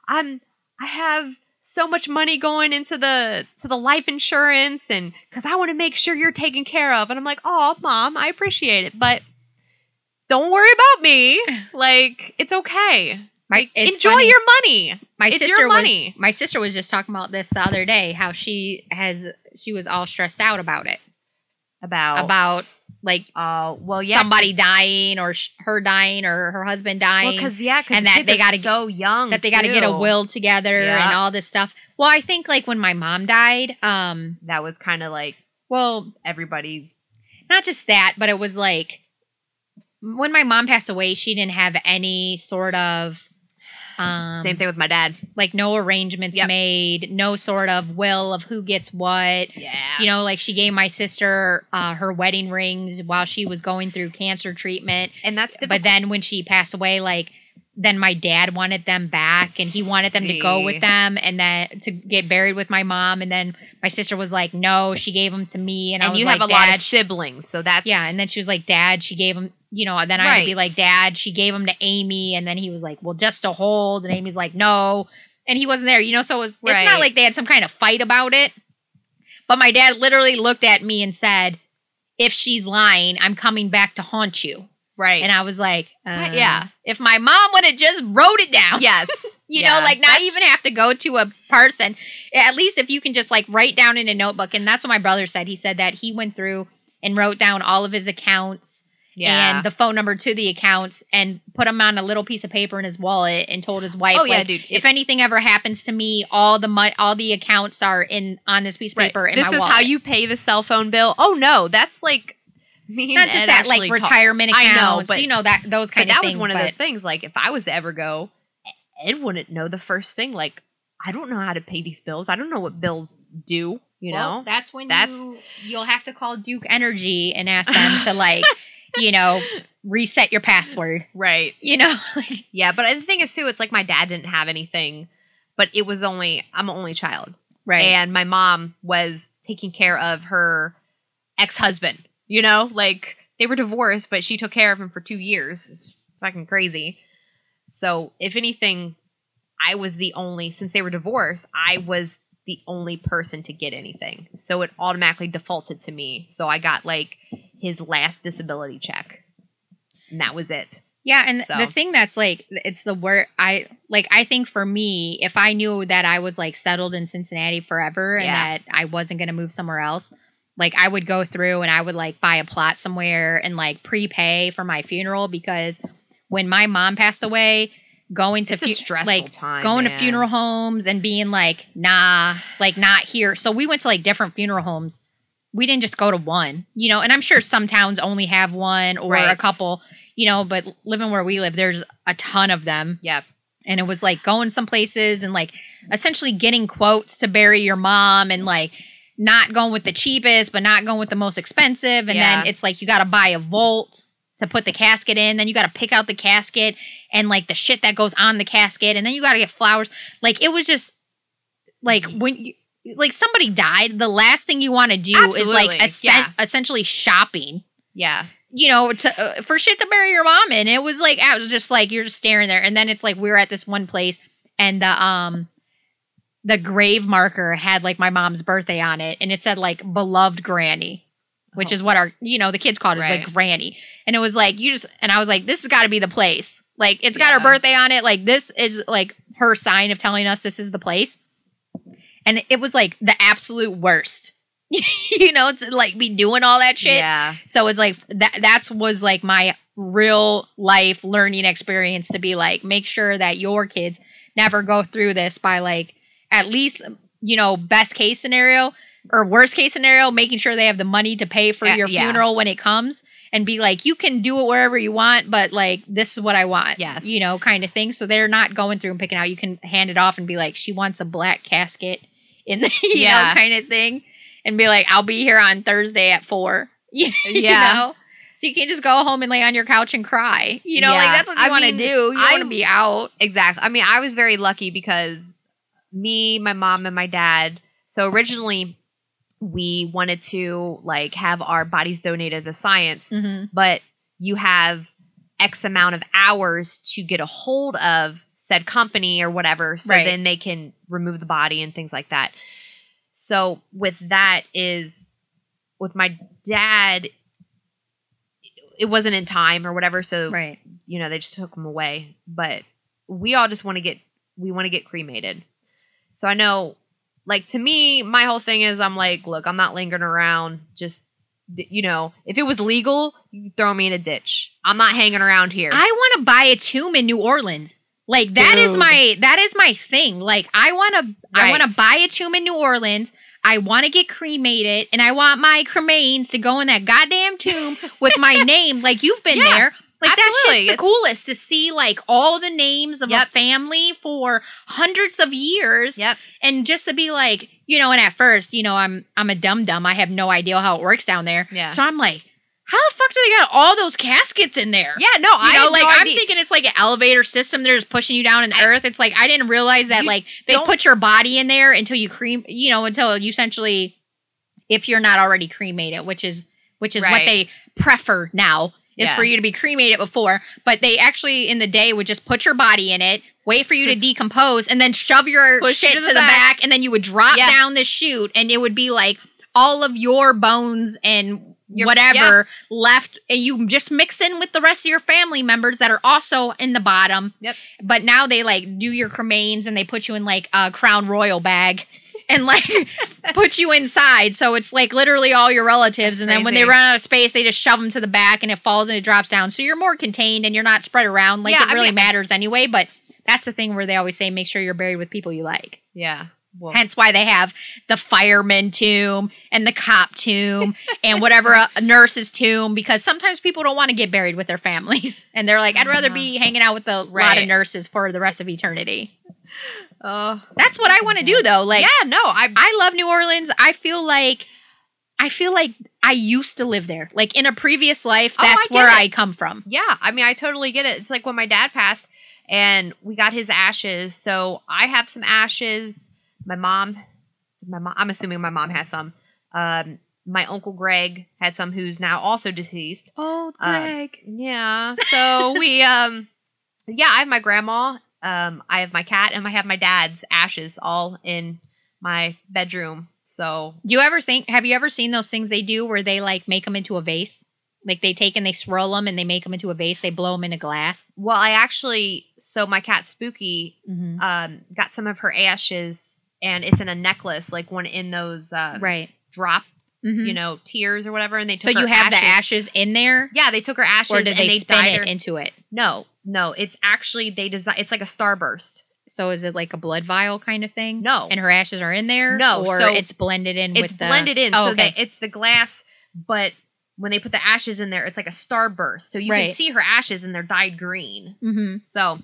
I'm I have so much money going into the to the life insurance and because I want to make sure you're taken care of. And I'm like, oh, mom, I appreciate it, but don't worry about me. Like, it's okay. My, it's Enjoy funny. your money. my it's sister your money. was my sister was just talking about this the other day how she has she was all stressed out about it About About, like oh well yeah somebody dying or sh- her dying or her husband dying. because yeah because and that they got to so young that they got to get a will together and all this stuff. Well i think like when my mom died um That was kind of like well everybody's not just that, but it was like when my mom passed away, she didn't have any sort of um same thing with my dad. like no arrangements Yep. made, no sort of will of who gets what. Yeah, You know, like she gave my sister uh, her wedding rings while she was going through cancer treatment. and that's difficult. But then when she passed away, like then my dad wanted them back and he wanted them to go with them and then to get buried with my mom. And then my sister was like, no, she gave them to me. And, I was you like, have a lot of siblings, so that's yeah, and then she was like, "Dad," she gave him, you know. Then I would be like, "Dad," she gave him to Amy, and then he was like, "Well, just to hold," and Amy's like, "No," and he wasn't there, you know. So it was, it's not like they had some kind of fight about it. But my dad literally looked at me and said, "If she's lying, I'm coming back to haunt you." right. And I was like, uh, yeah. If my mom would have just wrote it down, yes, you Yeah. know, like not That's- even have to go to a person. At least if you can just like write down in a notebook. And that's what my brother said. He said that he went through and wrote down all of his accounts yeah. and the phone number to the accounts and put them on a little piece of paper in his wallet and told his wife, Oh, yeah, like, dude. if anything ever happens to me, all the money, all the accounts are in on this piece of Right. paper in this my is wallet. how you pay the cell phone bill. Oh no, that's like me. not just Ed that, like retirement I know, accounts, but- you know that those But kind that things. was one of but the things. Like if I was to ever go, Ed wouldn't know the first thing. Like I don't know how to pay these bills. I don't know what bills do. You Well, know. that's when That's- you you'll have to call Duke Energy and ask them to like, you know, reset your password. Right. You know, Yeah, but the thing is too, it's like my dad didn't have anything, but it was only I'm an only child. right? and my mom was taking care of her ex-husband you know like they were divorced but she took care of him for two years it's fucking crazy so if anything i was the only since they were divorced i was the only person to get anything so it automatically defaulted to me so i got like his last disability check and that was it Yeah, and So. the thing that's like it's the word I like I think for me, if I knew that I was like settled in Cincinnati forever and Yeah. that I wasn't gonna move somewhere else, like I would go through and I would like buy a plot somewhere and like prepay for my funeral because when my mom passed away, going to it's a fu- stressful like time going man. to funeral homes and being like, nah, like not here. So we went to like different funeral homes. We didn't just go to one, you know, and I'm sure some towns only have one or a couple, you know, but living where we live, there's a ton of them. Yep. And it was like going some places and like essentially getting quotes to bury your mom and like not going with the cheapest, but not going with the most expensive. And Yeah. then it's like you got to buy a vault to put the casket in. Then you got to pick out the casket and like the shit that goes on the casket. And then you got to get flowers. Like it was just like when you, like somebody died, the last thing you want to do is like Absolutely. essen- Yeah. essentially shopping yeah you know, to uh, for shit to bury your mom in. It was like I was just like you're just staring there, and then it's like we were at this one place, and the um the grave marker had like my mom's birthday on it, and it said like beloved granny, which Oh. is what our you know the kids called it, it was like granny, and it was like you just and I was like this has got to be the place, like it's got her birthday on it, like this is like her sign of telling us this is the place, and it was like the absolute worst. you know, it's like be doing all that shit. Yeah. So it's like that that's was like my real life learning experience to be like make sure that your kids never go through this by like at least you know best case scenario or worst case scenario making sure they have the money to pay for Yeah, your yeah. funeral when it comes and be like you can do it wherever you want but like this is what I want Yes. you know kind of thing so they're not going through and picking out you can hand it off and be like she wants a black casket in the you Yeah. know kind of thing and be like I'll be here on Thursday at 4 you Yeah. know so you can't just go home and lay on your couch and cry. You know, Yeah. like that's what you want to do. You want to be out. Exactly. I mean, I was very lucky because me, my mom, and my dad. So originally, we wanted to like have our bodies donated to science, Mm-hmm. but you have X amount of hours to get a hold of said company or whatever, so Right. then they can remove the body and things like that. So with that is with my dad, it wasn't in time or whatever. So Right. you know, they just took him away. But we all just want to get we want to get cremated. So I know like to me, my whole thing is I'm like, look, I'm not lingering around. Just you know, if it was legal, you throw me in a ditch. I'm not hanging around here. I want to buy a tomb in New Orleans. Like that is Dude. my that is my thing. Like I want to I want to buy a tomb in New Orleans. I want to get cremated, and I want my cremains to go in that goddamn tomb with my name. Like you've been Yeah, there. Like that absolutely. shit's the It's- coolest to see like all the names of Yep. a family for hundreds of years. Yep. and just to be like, you know, and at first, you know, I'm I'm a dum dum. I have no idea how it works down there. Yeah. So I'm like, how the fuck do they got all those caskets in there? yeah, no, You I know, like no I'm thinking it's like an elevator system. They're just pushing you down in the I- earth. It's like I didn't realize that like they put your body in there until you cream, you know, until you essentially, if you're not already cremated, which is which is what they prefer now is Yeah. for you to be cremated before. But they actually in the day would just put your body in it, wait for you to decompose, and then shove your Push shit to to the the, back. back. and then you would drop Yeah. down the chute, and it would be like all of your bones and Your- whatever left and you just mix in with the rest of your family members that are also in the bottom Yep. but now they like do your cremains and they put you in like a crown royal bag and like put you inside. So it's like literally all your relatives and then when they run out of space they just shove them to the back and it falls and it drops down. So you're more contained and you're not spread around. Like Yeah, it I really mean- matters anyway but that's the thing where they always say make sure you're buried with people you like. Yeah. Well, Hence why they have the fireman tomb and the cop tomb and whatever uh, a, a nurse's tomb because sometimes people don't want to get buried with their families. And they're like, I'd rather uh-huh. be hanging out with a lot of nurses for the rest of eternity. Oh, That's what I want to do though. Like yeah, no, I I love New Orleans. I feel like I feel like I used to live there. Like in a previous life, Oh, I that's where it. I come from. Yeah, I mean, I totally get it. It's like when my dad passed and we got his ashes. So I have some ashes. My mom, my mom, I'm assuming my mom has some. Um, my uncle Greg had some, who's now also deceased. Oh, Uh, Greg. Yeah. So we, um, yeah, I have my grandma. Um, I have my cat, and I have my dad's ashes all in my bedroom. So do you ever think? Have you ever seen those things they do where they like make them into a vase? Like they take and they swirl them and they make them into a vase. They blow them in a glass. well, I actually, so my cat Spooky Mm-hmm. um, got some of her ashes and it's in a necklace, like one in those uh, right. drop, Mhm. you know, tears or whatever. And they took so you have ashes. the ashes in there, Yeah, they took her ashes or did and they, they spin it her. into it? no, no, it's actually they design. It's like a starburst. So is it like a blood vial kind of thing? No. And her ashes are in there? No, Or so it's blended in It's with the blended in, Oh, so okay. that it's the glass, but when they put the ashes in there, it's like a starburst. So you can see her ashes and they're dyed green. hmm So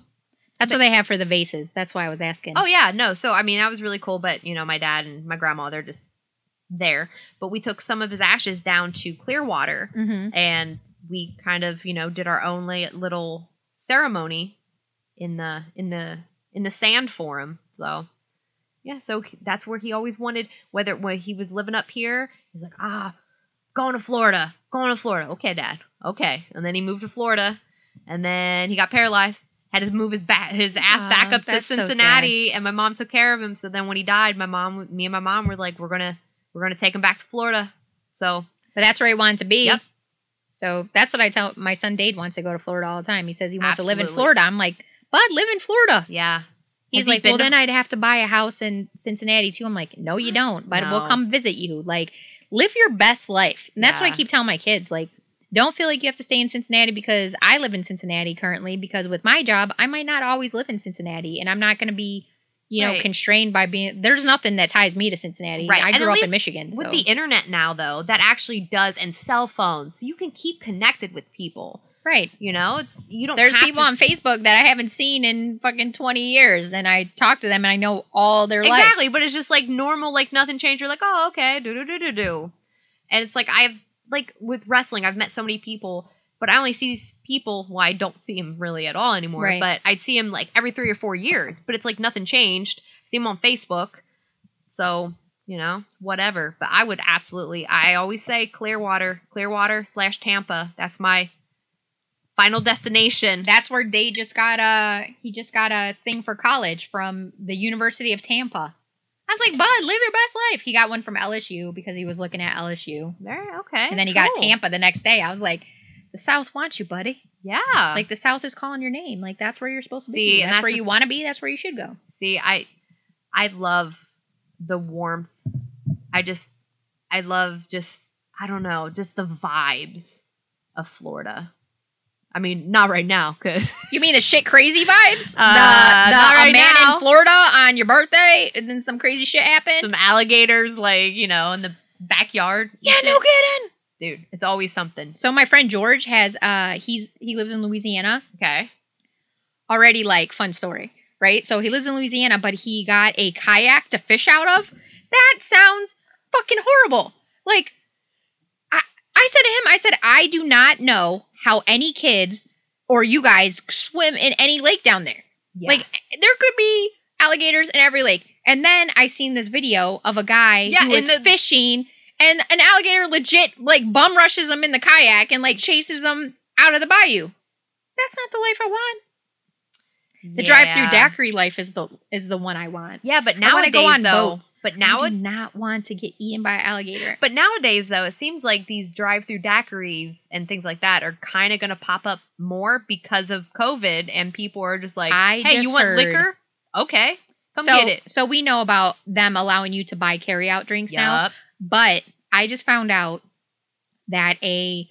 That's what they have for the vases. That's why I was asking. Oh yeah, no. So I mean, that was really cool. But you know, my dad and my grandma, they're just there. But we took some of his ashes down to Clearwater, hmm and we kind of, you know, did our own little ceremony in the in the in the sand for him. So yeah, so that's where he always wanted. Whether when he was living up here, he's like, ah, going to Florida, going to Florida. Okay, Dad. Okay, and then he moved to Florida, and then he got paralyzed. had to move his back his ass back up to that's so Cincinnati, and my mom took care of him. So then when he died, my mom, me and my mom were like, we're gonna we're gonna take him back to Florida. So But that's where he wanted to be. Yep. So that's what I tell my son Dade wants to go to Florida all the time. He says he wants to live in Florida. I'm like, Bud, live in Florida. yeah, He's Has like, been well, to- then I'd have to buy a house in Cincinnati too. I'm like, no, you don't. But we'll come visit you. Like, live your best life. And that's what I keep telling my kids. Like, don't feel like you have to stay in Cincinnati because I live in Cincinnati currently. Because with my job, I might not always live in Cincinnati, and I'm not going to be, you know, Right. constrained by being. There's nothing that ties me to Cincinnati. Right. I And grew up in Michigan. with so. the internet now though, that actually does, and cell phones, so you can keep connected with people. right. You know, it's you don't. There's people on Facebook that I haven't seen in fucking 20 years, and I talk to them and I know all their life. Exactly, but it's just like normal, like nothing changed. You're like, oh, okay, do do do do do, and it's like I've like with wrestling, I've met so many people, but I only see these people. Well, I don't see him really at all anymore. Right. But I'd see him like every three or four years. But it's like nothing changed. See him on Facebook, so you know, whatever. But I would absolutely. I always say Clearwater, Clearwater slash Tampa. That's my final destination. That's where they just got a he just got a thing for college from the University of Tampa. I was like, Bud, live your best life. He got one from LSU because he was looking at LSU. there, okay, And then he got. Tampa the next day. I was like, the South wants you, buddy. Yeah, Like the South is calling your name. Like that's where you're supposed to See, be. and That's, that's where the- you want to be. That's where you should go. See, I I love the warmth. I just I love just I don't know, just the vibes of Florida. I mean, not right now cuz You mean the shit crazy vibes? Uh, the the not right a man now. in Florida on your birthday and then some crazy shit happened? some alligators like, you know, in the backyard. yeah, shit. no kidding. Dude, it's always something. So my friend George has uh he's he lives in Louisiana. Okay. already like fun story, right? So he lives in Louisiana, but he got a kayak to fish out of. That sounds fucking horrible. Like I I said to him, I said, I do not know how any kids or you guys swim in any lake down there. Yeah. Like there could be alligators in every lake. And then I seen this video of a guy Yeah, who was the- fishing and an alligator legit like bum rushes him in the kayak and like chases him out of the bayou. That's not the life I want. The drive-through Yeah. daiquiri life is the is the one I want. Yeah, but I nowadays to go on though, boats. but now I do not want to get eaten by an alligator. But nowadays, though, it seems like these drive-through daiquiris and things like that are kind of going to pop up more because of COVID, and people are just like, I "Hey, just you want heard- liquor? Okay, come so, get it." so we know about them allowing you to buy carry-out drinks now. But I just found out that a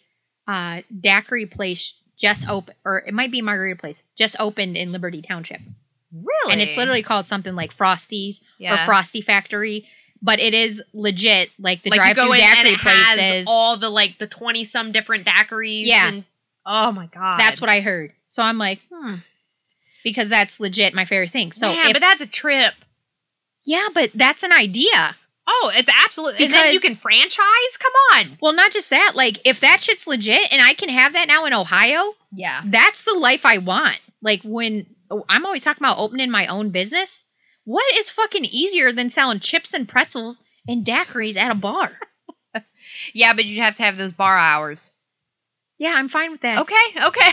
uh, daiquiri place just opened, or it might be margarita place, just opened in Liberty Township, Really? and it's literally called something like Frosties yeah. or Frosty Factory. But it is legit, like the like drive-through and daiquiri places. all the like the twenty some different daiquiris. Yeah. and- oh my god. That's what I heard. So I'm like, hmm. Because that's legit my favorite thing. So Man, if, but that's a trip. yeah, but that's an idea. Oh, it's absolutely. And then you can franchise. Come on. Well, not just that. Like, if that shit's legit and I can have that now in Ohio, Yeah. that's the life I want. Like when oh, I'm always talking about opening my own business. What is fucking easier than selling chips and pretzels and daiquiris at a bar? Yeah, but you have to have those bar hours. Yeah, I'm fine with that. Okay. Okay.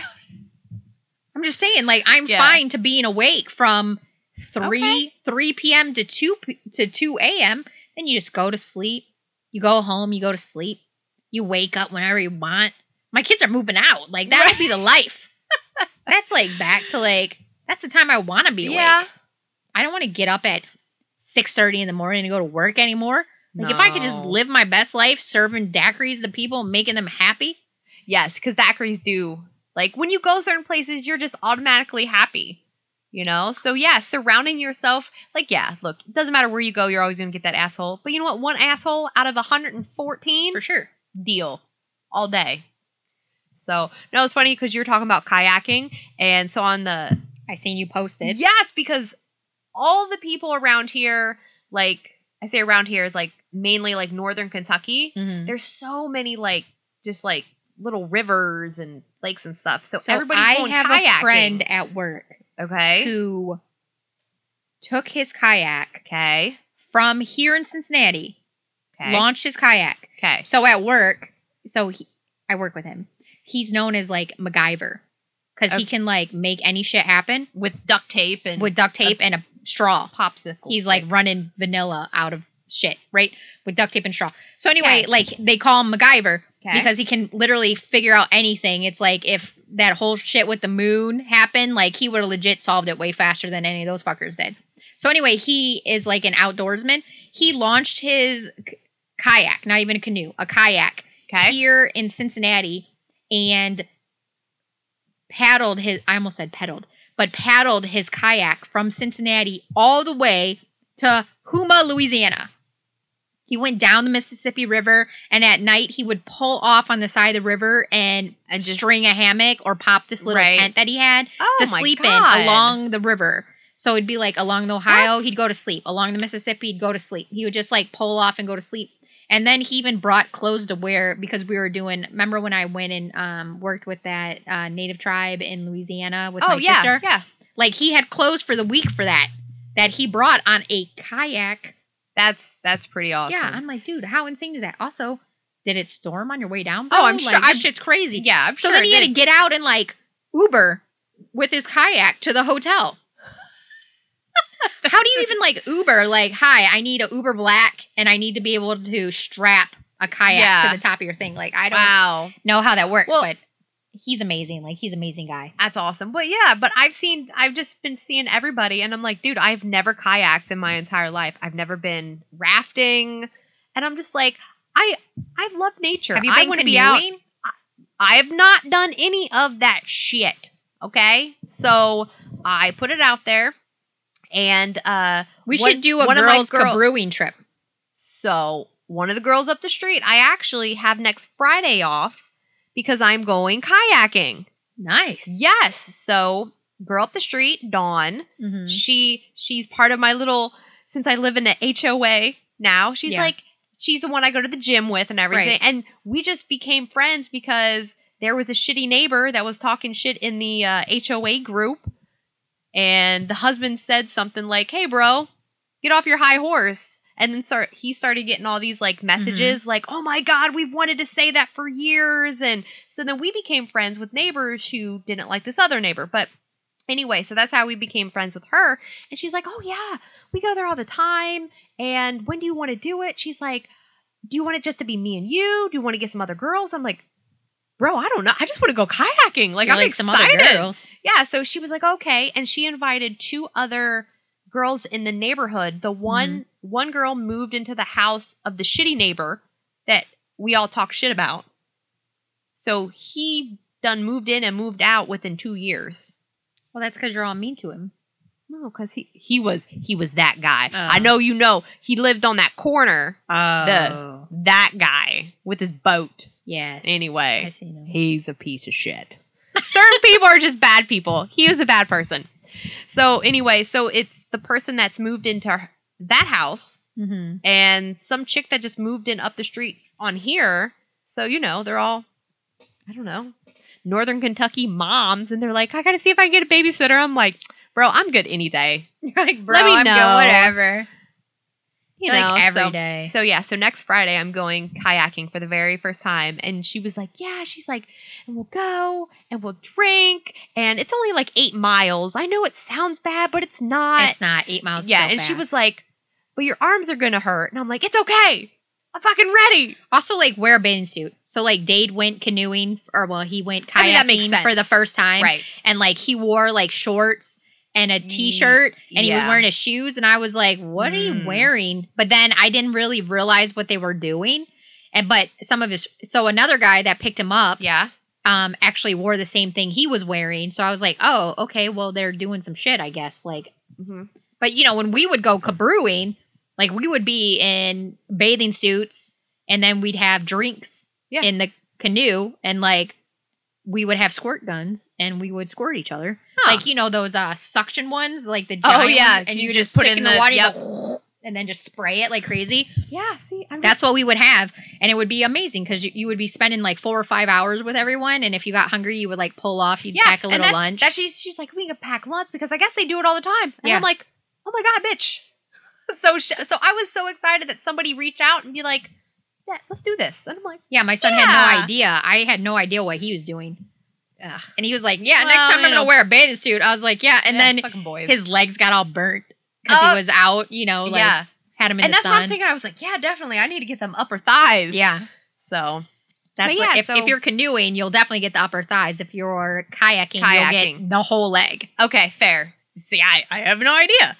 I'm just saying, like, I'm Yeah. fine to being awake from three three p.m. to two p- to two a.m. Then you just go to sleep. You go home. You go to sleep. You wake up whenever you want. My kids are moving out. Like that would be the life. that's like back to like that's the time I want to be awake. Yeah. I don't want to get up at six thirty in the morning to go to work anymore. Like if I could just live my best life serving daiquiris to people, making them happy. Yes, because daiquiris do. Like when you go certain places, you're just automatically happy. You know? So yeah, surrounding yourself, like, yeah, look, it doesn't matter where you go, you're always gonna get that asshole. But you know what? One asshole out of 114 For sure. deal all day. So no, it's funny because you're talking about kayaking, and so on the I seen you posted. yes, because all the people around here, like I say around here, is like mainly like northern Kentucky. Mhm. There's so many like just like little rivers and lakes and stuff. So, So, everybody's I going have kayaking. a friend at work Okay. who took his kayak Okay. from here in Cincinnati, Okay. launched his kayak. okay. So at work, so he, I work with him. He's known as like MacGyver. because he can like make any shit happen with duct tape and with duct tape and a straw. popsicle. He's like running vanilla out of shit, right? With duct tape and straw. So anyway, Okay. like they call him MacGyver Okay. because he can literally figure out anything. It's like if that whole shit with the moon happened, like he would have legit solved it way faster than any of those fuckers did. So anyway, he is like an outdoorsman. He launched his kayak, not even a canoe, a kayak okay. here in Cincinnati and paddled his I almost said pedaled, but paddled his kayak from Cincinnati all the way to Houma, Louisiana. He went down the Mississippi River and at night he would pull off on the side of the river and, And just- string a hammock or pop this little Right. tent that he had oh to sleep God. in along the river. So it'd be like along the Ohio, That's- he'd go to sleep. Along the Mississippi, he'd go to sleep. He would just like pull off and go to sleep. And then he even brought clothes to wear because we were doing. Remember when I went and um, worked with that uh, native tribe in Louisiana with Oh my yeah, sister? yeah. Like he had clothes for the week for that that he brought on a kayak. That's that's pretty awesome. Yeah, I'm like, dude, how insane is that? Also, did it storm on your way down? Oh. I'm sure- Like, I'm- this shit's crazy. yeah. I'm So sure then he had to get out and like Uber with his kayak to the hotel. How do you even like Uber? Like, hi, I need a Uber Black and I need to be able to strap a kayak Yeah. to the top of your thing. Like, I don't Wow. know how that works, Well- but he's amazing. Like, he's an amazing guy. That's awesome. But yeah, but I've seen, I've just been seeing everybody, and I'm like, dude, I've never kayaked in my entire life. I've never been rafting, and I'm just like, I, I love nature. Have you I been wanna canoeing? be out. I have not done any of that shit. Okay, so I put it out there, and uh, We one- should do a one of my girls' girl- cabrewing trip. So one of the girls up the street, I actually have next Friday off because I'm going kayaking. Nice. Yes. So girl up the street, Dawn, Mhm. she she's part of my little since I live in the HOA now, she's Yeah. like she's the one I go to the gym with and everything. Right. And we just became friends because there was a shitty neighbor that was talking shit in the uh, HOA group. And the husband said something like, Hey bro, get off your high horse. And then start he started getting all these like messages Mm-hmm. like, Oh my god, we've wanted to say that for years and so then we became friends with neighbors who didn't like this other neighbor. But anyway, so that's how we became friends with her. And she's like, Oh yeah, we go there all the time. And when do you want to do it? She's like, Do you want it just to be me and you? Do you want to get some other girls? I'm like, Bro, I don't know. I just want to go kayaking. Like, You're I'm like excited. some other girls. Yeah, so she was like, okay, and she invited two other girls in the neighborhood. The one one girl moved into the house of the shitty neighbor that we all talk shit about. So he done moved in and moved out within two years. Well, that's because you're all mean to him. No, because he he was he was that guy. Oh. I know you know he lived on that corner. Oh, That guy with his boat. yes. Anyway, I seen him. He's a piece of shit. Certain people are just bad people. He is a bad person. So anyway, so it's the person that's moved into her- that house Mm-hmm. and some chick that just moved in up the street on here. So you know, they're all I don't know, Northern Kentucky moms and they're like, "I got to see if I can get a babysitter." I'm like, "Bro, I'm good any day." You're like, bro, Let me I'm know. good, whatever. You like know, every so- day. So yeah, so next Friday I'm going kayaking for the very first time, and she was like, "Yeah," she's like, "and we'll go and we'll drink, and it's only like eight miles. I know it sounds bad, but it's not." it's not eight miles. yeah, so and she was like, "But your arms are gonna hurt," and I'm like, "It's okay, I'm fucking ready." also like wear a bathing suit. So like Dade went canoeing, or well, he went kayaking I mean, that makes for the first time, Right? and like he wore like shorts and a t-shirt and he was wearing his shoes and I was like what are you Mm. wearing? But then I didn't really realize what they were doing. And but some of his so another guy that picked him up Yeah. um actually wore the same thing he was wearing. So I was like oh okay. Well they're doing some shit I guess. Like hmm but you know when we would go cabrewing like we would be in bathing suits and then we'd have drinks Yeah. in the canoe and like we would have squirt guns and we would squirt each other Huh. like you know those uh suction ones like the Oh, yeah, ones, and you you, just just put put in the the- water yep. go, and then just spray it like crazy Yeah. See, I'm that's what we would have and it would be amazing because you, you would be spending like four or five hours with everyone and if you got hungry you would like pull off you'd pack a little that's- lunch That she's she's like, we can pack lunch because I guess they do it all the time. And Yeah. I'm like, oh my god, bitch. so sh- so I was so excited that somebody reached out and be like, yeah, let's do this. And I'm like, yeah my son had no idea i had no idea what he was doing Ugh. And he was like, "Yeah, Well, next time I'm gonna wear a bathing suit." I was like, "Yeah," and Yeah, then his legs got all burnt because Oh. he was out. You know, like yeah, had him in and the that's sun. what I'm thinking. I was like, yeah, definitely. I need to get them upper thighs. Yeah, So that's But like, yeah, if, so- if you're canoeing, you'll definitely get the upper thighs. If you're kayaking, you'll get the whole leg okay, fair. See, I I have no idea.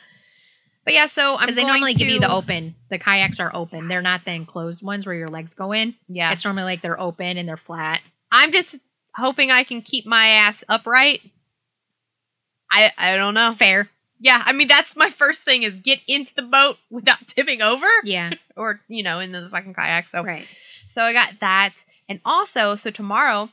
But yeah, so I'm because they normally give you the open. The kayaks are open. They're not the enclosed ones where your legs go in. Yeah, It's normally like they're open and they're flat. I'm just hoping I can keep my ass upright. I I don't know. Fair, Yeah, I mean that's my first thing is get into the boat without tipping over yeah, or you know in the fucking kayak. So right. so I got that, and also so tomorrow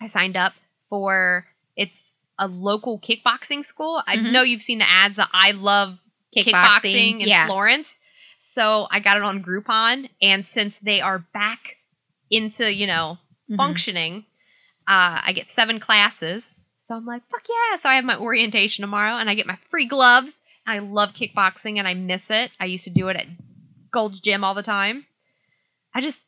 I signed up for it's a local kickboxing school. I Mhm. know you've seen the ads that I love Kickboxing, kickboxing in yeah. Florence. So I got it on Groupon, and since they are back into you know Mhm. functioning, uh, I get seven classes. So I'm like, fuck yeah! So I have my orientation tomorrow, and I get my free gloves. I love kickboxing, and I miss it. I used to do it at Gold's Gym all the time. I just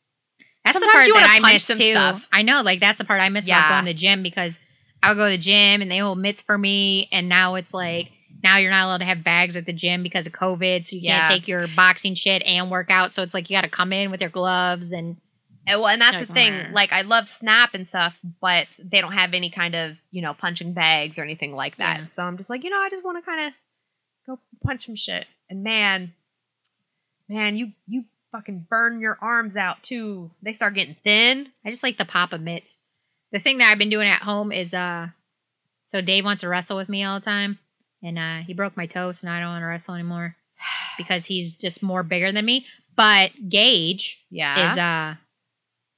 That's the part that I miss too. stuff. I know, like that's the part I miss Yeah. about going to the gym because I would go to the gym and they hold mitts for me, and now it's like now you're not allowed to have bags at the gym because of COVID, so you Yeah. can't take your boxing shit and work out. So it's like you got to come in with your gloves and And, well, and that's Like, the thing. meh. Like, I love Snap and stuff, but they don't have any kind of, you know, punching bags or anything like that. Yeah. So I'm just like, you know, I just want to kind of go punch some shit. And man, man, you you fucking burn your arms out too. They start getting thin. I just like the pop of mitts. The thing that I've been doing at home is uh, so Dave wants to wrestle with me all the time, and uh, he broke my toe, so now I don't want to wrestle anymore because he's just more bigger than me. But Gage. Yeah. is uh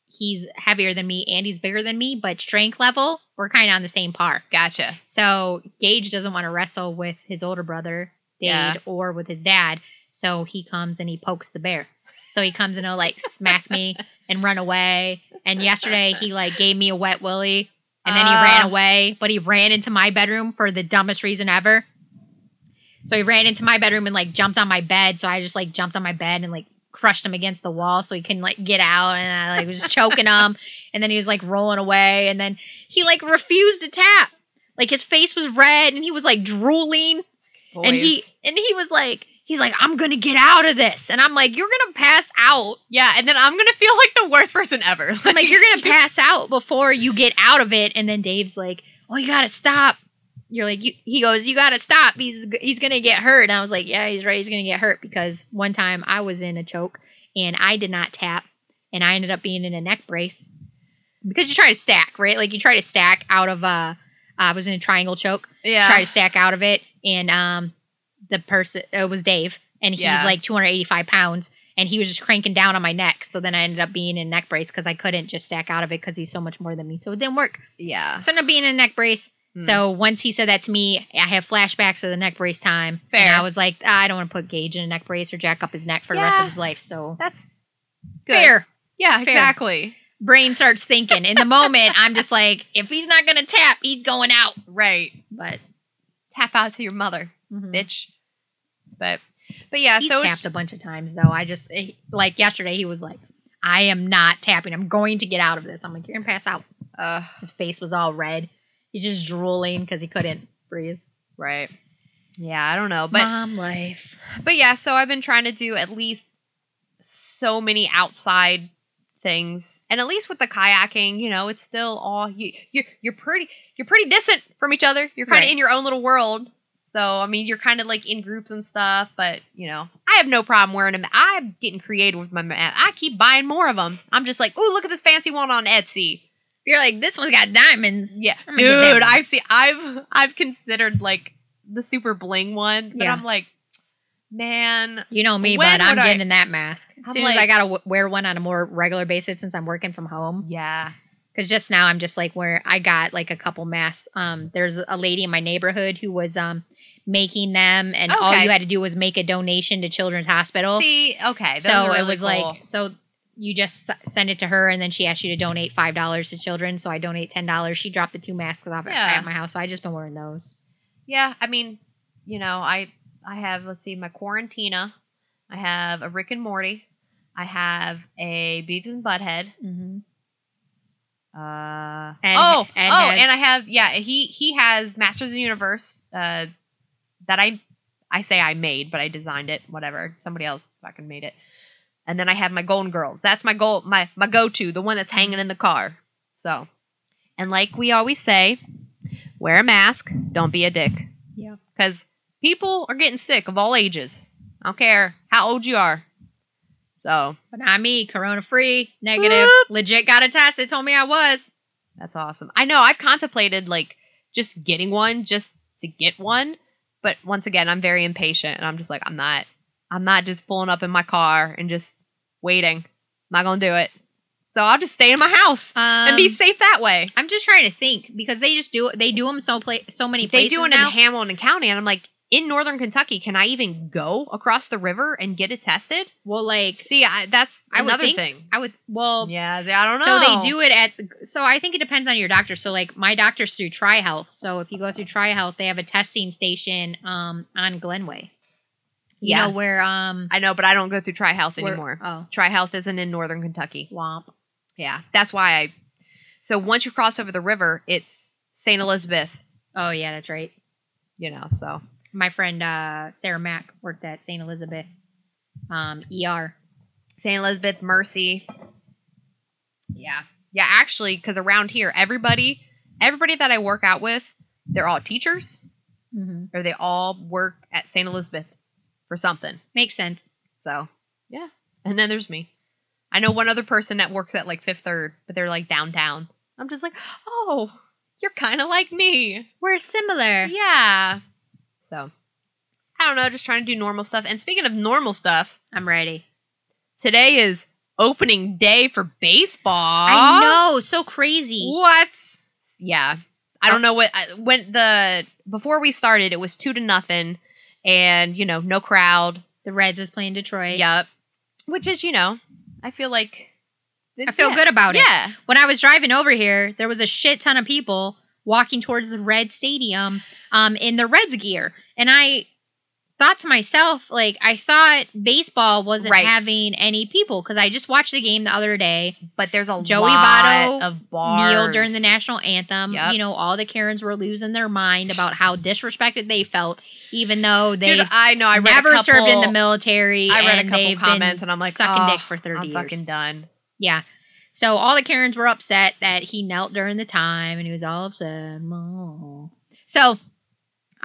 he's heavier than me and he's bigger than me, but strength level, we're kind of on the same par. gotcha. So Gage doesn't want to wrestle with his older brother, Dade, Yeah. or with his dad. So he comes and he pokes the bear. So he comes and he'll like smack me and run away. And yesterday he like gave me a wet willy and then he Ah. ran away, but he ran into my bedroom for the dumbest reason ever. So he ran into my bedroom and like jumped on my bed. So I just like jumped on my bed and like crushed him against the wall so he couldn't like get out. And I like was choking him. And then he was like rolling away. And then he like refused to tap. Like his face was red and he was like drooling. And he and he was like, he's like, I'm gonna get out of this. And I'm like, you're gonna pass out. yeah, and then I'm gonna feel like the worst person ever. I'm like, you're gonna pass out before you get out of it. And then Dave's like, oh, you gotta stop. You're like, you, he goes, you gotta stop. He's he's gonna get hurt. And I was like, yeah, he's right. He's gonna get hurt because one time I was in a choke and I did not tap, and I ended up being in a neck brace because you try to stack, right? Like you try to stack out of uh, I was in a triangle choke yeah. try to stack out of it and um the person it was dave and he's Yeah. like 285 pounds and he was just cranking down on my neck so then i ended up being in a neck brace because i couldn't just stack out of it because he's so much more than me so it didn't work yeah. so i ended up being in a neck brace Hmm. so once he said that to me i have flashbacks of the neck brace time Fair. and i was like ah, i don't want to put gage in a neck brace or jack up his neck for the rest of his life so That's good. fair Yeah, Fair. exactly. brain starts thinking in the moment i'm just like if he's not gonna tap he's going out Right. but Tap out to your mother, mhm. bitch. But but yeah, He's so tapped a bunch of times though. I just eh, like yesterday he was like, "I am not tapping. I'm going to get out of this." I'm like, "You're gonna pass out." uh, His face was all red. He's just drooling because he couldn't breathe. right. Yeah, I don't know, but Mom life. but yeah, so I've been trying to do at least so many outside things, and at least with the kayaking, you know, it's still all you. You're you're pretty you're pretty distant from each other. You're kind of Right. in your own little world. So I mean, you're kind of like in groups and stuff, but you know, I have no problem wearing them. I'm getting creative with my mat. I keep buying more of them. I'm just like, ooh, look at this fancy one on Etsy. You're like, this one's got diamonds. Yeah, I'm gonna get that dude. I've seen, I've, I've considered like the super bling one, but Yeah. I'm like, man, You know me, but I'm would I- getting that mask. As I'm soon as like- I gotta w- wear one on a more regular basis since I'm working from home. yeah, Because just now I'm just like where I got like a couple masks. Um, there's a lady in my neighborhood who was um making them, and all you had to do was make a donation to Children's Hospital. see, okay, so are it was cool. like so you just send it to her and then she asked you to donate five dollars to children so i donate ten dollars she dropped the two masks off at- Yeah. at my house so i just been wearing those yeah, I mean, you know, I, I have, let's see, my Quarantina, I have a Rick and Morty, I have a Beavis and Butthead, mm-hmm. Uh And- oh and oh, has- and I have yeah. He he has Masters of the Universe. Uh, that I I say I made, but I designed it. Whatever, somebody else fucking made it. And then I have my Golden Girls. That's my goal, my my go to, the one that's hanging in the car. So, and like we always say, wear a mask. Don't be a dick. Yeah. Because people are getting sick of all ages. I don't care how old you are. So But not me. Corona free, negative. Whoop. Legit got a test. It told me I was. That's awesome. I know I've contemplated like just getting one just to get one, but once again, I'm very impatient and I'm just like I'm not I'm not just pulling up in my car and just waiting. I'm not going to do it. So I'll just stay in my house Um, and be safe that way. I'm just trying to think because they just do they do them so pla- so many places. They do it now. in Hamilton County and I'm like in northern Kentucky, can I even go across the river and get it tested? well, like See, I, that's I would another think thing. I would well. Yeah, I don't know. So they do it at. So I think it depends on your doctor. So like my doctor's through TriHealth. So if you go through TriHealth, they have a testing station um on Glenway. You Yeah. know where um I know, but I don't go through TriHealth where- anymore. Oh, TriHealth isn't in northern Kentucky. womp. Yeah, that's why I. So once you cross over the river, it's St. Elizabeth. Oh yeah, that's right. You know, so My friend uh Sarah Mack worked at St. Elizabeth um ER. St. Elizabeth, Mercy. Yeah, yeah. Actually, because around here, everybody, everybody that I work out with, they're all teachers, Mm-hmm. or they all work at St. Elizabeth for something. Makes sense. So yeah, and then there's me. I know one other person that works at like Fifth Third, but they're like downtown. I'm just like, oh, you're kind of like me. We're similar. Yeah. So, I don't know, just trying to do normal stuff. And speaking of normal stuff, I'm ready. today is opening day for baseball. I know, so crazy. What? Yeah. I don't know what I- when the before we started it was 2 to nothing and, you know, no crowd. The Reds is playing Detroit. Yep. Which is, you know, I feel like I feel yeah. good about it. Yeah. When I was driving over here, there was a shit ton of people walking towards the Red Stadium um, in the Reds gear. And I thought to myself, like, I thought baseball wasn't Right. having any people because I just watched the game the other day. But there's a Joey lot Votto of bars. Kneel during the national anthem. Yep. You know, all the Karens were losing their mind about how disrespected they felt, even though they Dude, I know. I never served in the military. I read a couple comments and I'm like, sucking oh, dick for 30 I'm years. fucking done. Yeah. So all the Karens were upset that he knelt during the time and he was all upset. Oh. So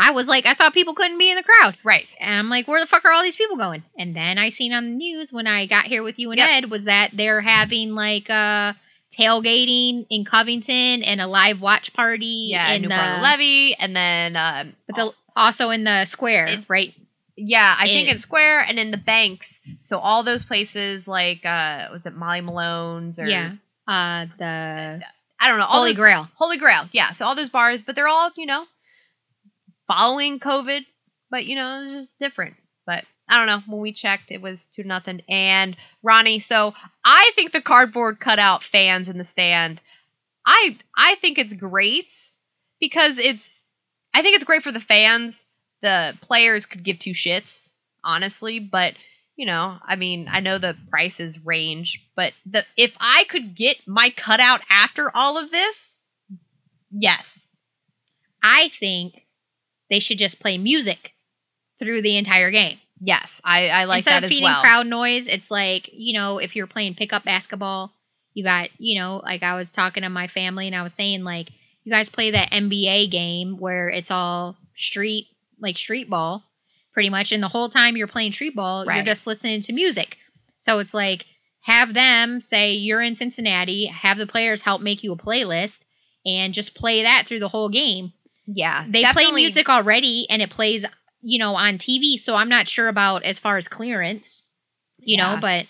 I was like, I thought people couldn't be in the crowd. Right. And I'm like, where the fuck are all these people going? And then I seen on the news when I got here with you and Yep. Ed was that they're having like uh tailgating in Covington and a live watch party Yeah, in the Levee, and then um, but the also in the square, It- right? yeah, I think in- in Square and in the banks. So all those places, like uh, was it Molly Malone's or Yeah. Uh the I don't know, all Holy those, Grail. Holy Grail, yeah. So all those bars, but they're all you know following COVID, but you know it's just different. But I don't know. When we checked, it was two nothing. And Ronnie, so I think the cardboard cutout fans in the stand, I I think it's great because it's I think it's great for the fans. The players could give two shits, honestly, but you know, I mean, I know the prices range, but the if I could get my cutout after all of this, yes. I think they should just play music through the entire game. Yes, I, I like Instead that of as feeding well. crowd noise, it's like, you know, if you're playing pickup basketball, you got, you know, like I was talking to my family and I was saying, like, you guys play that NBA game where it's all street, like street ball, pretty much. And the whole time you're playing street ball, you're just listening to music. So it's like, have them say you're in Cincinnati, have the players help make you a playlist, and just play that through the whole game yeah, they play music already and it plays you know on tv so i'm not sure about as far as clearance you Yeah. know but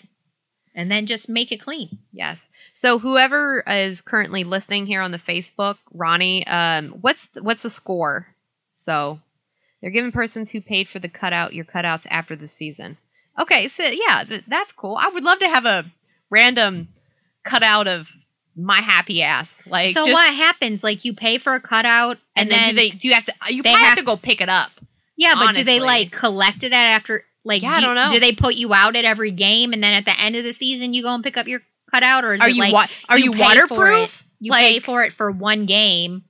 and then just make it clean Yes. So whoever is currently listening here on the Facebook, Ronnie, um, what's what's the score? So they're giving persons who paid for the cutout your cutouts after the season. Okay, so yeah, th- that's cool. I would love to have a random cutout of my happy ass. Like, so just- what happens like you pay for a cutout And, and, then, then do they do you have to? Uh, you probably have, have- to go pick it up. yeah but do they like collect it at after like Yeah, I do, don't know. do they put you out at every game and then at the end of the season you go and pick up your cutout or is Are it you like wa- are you you, waterproof? You pay for it for one game.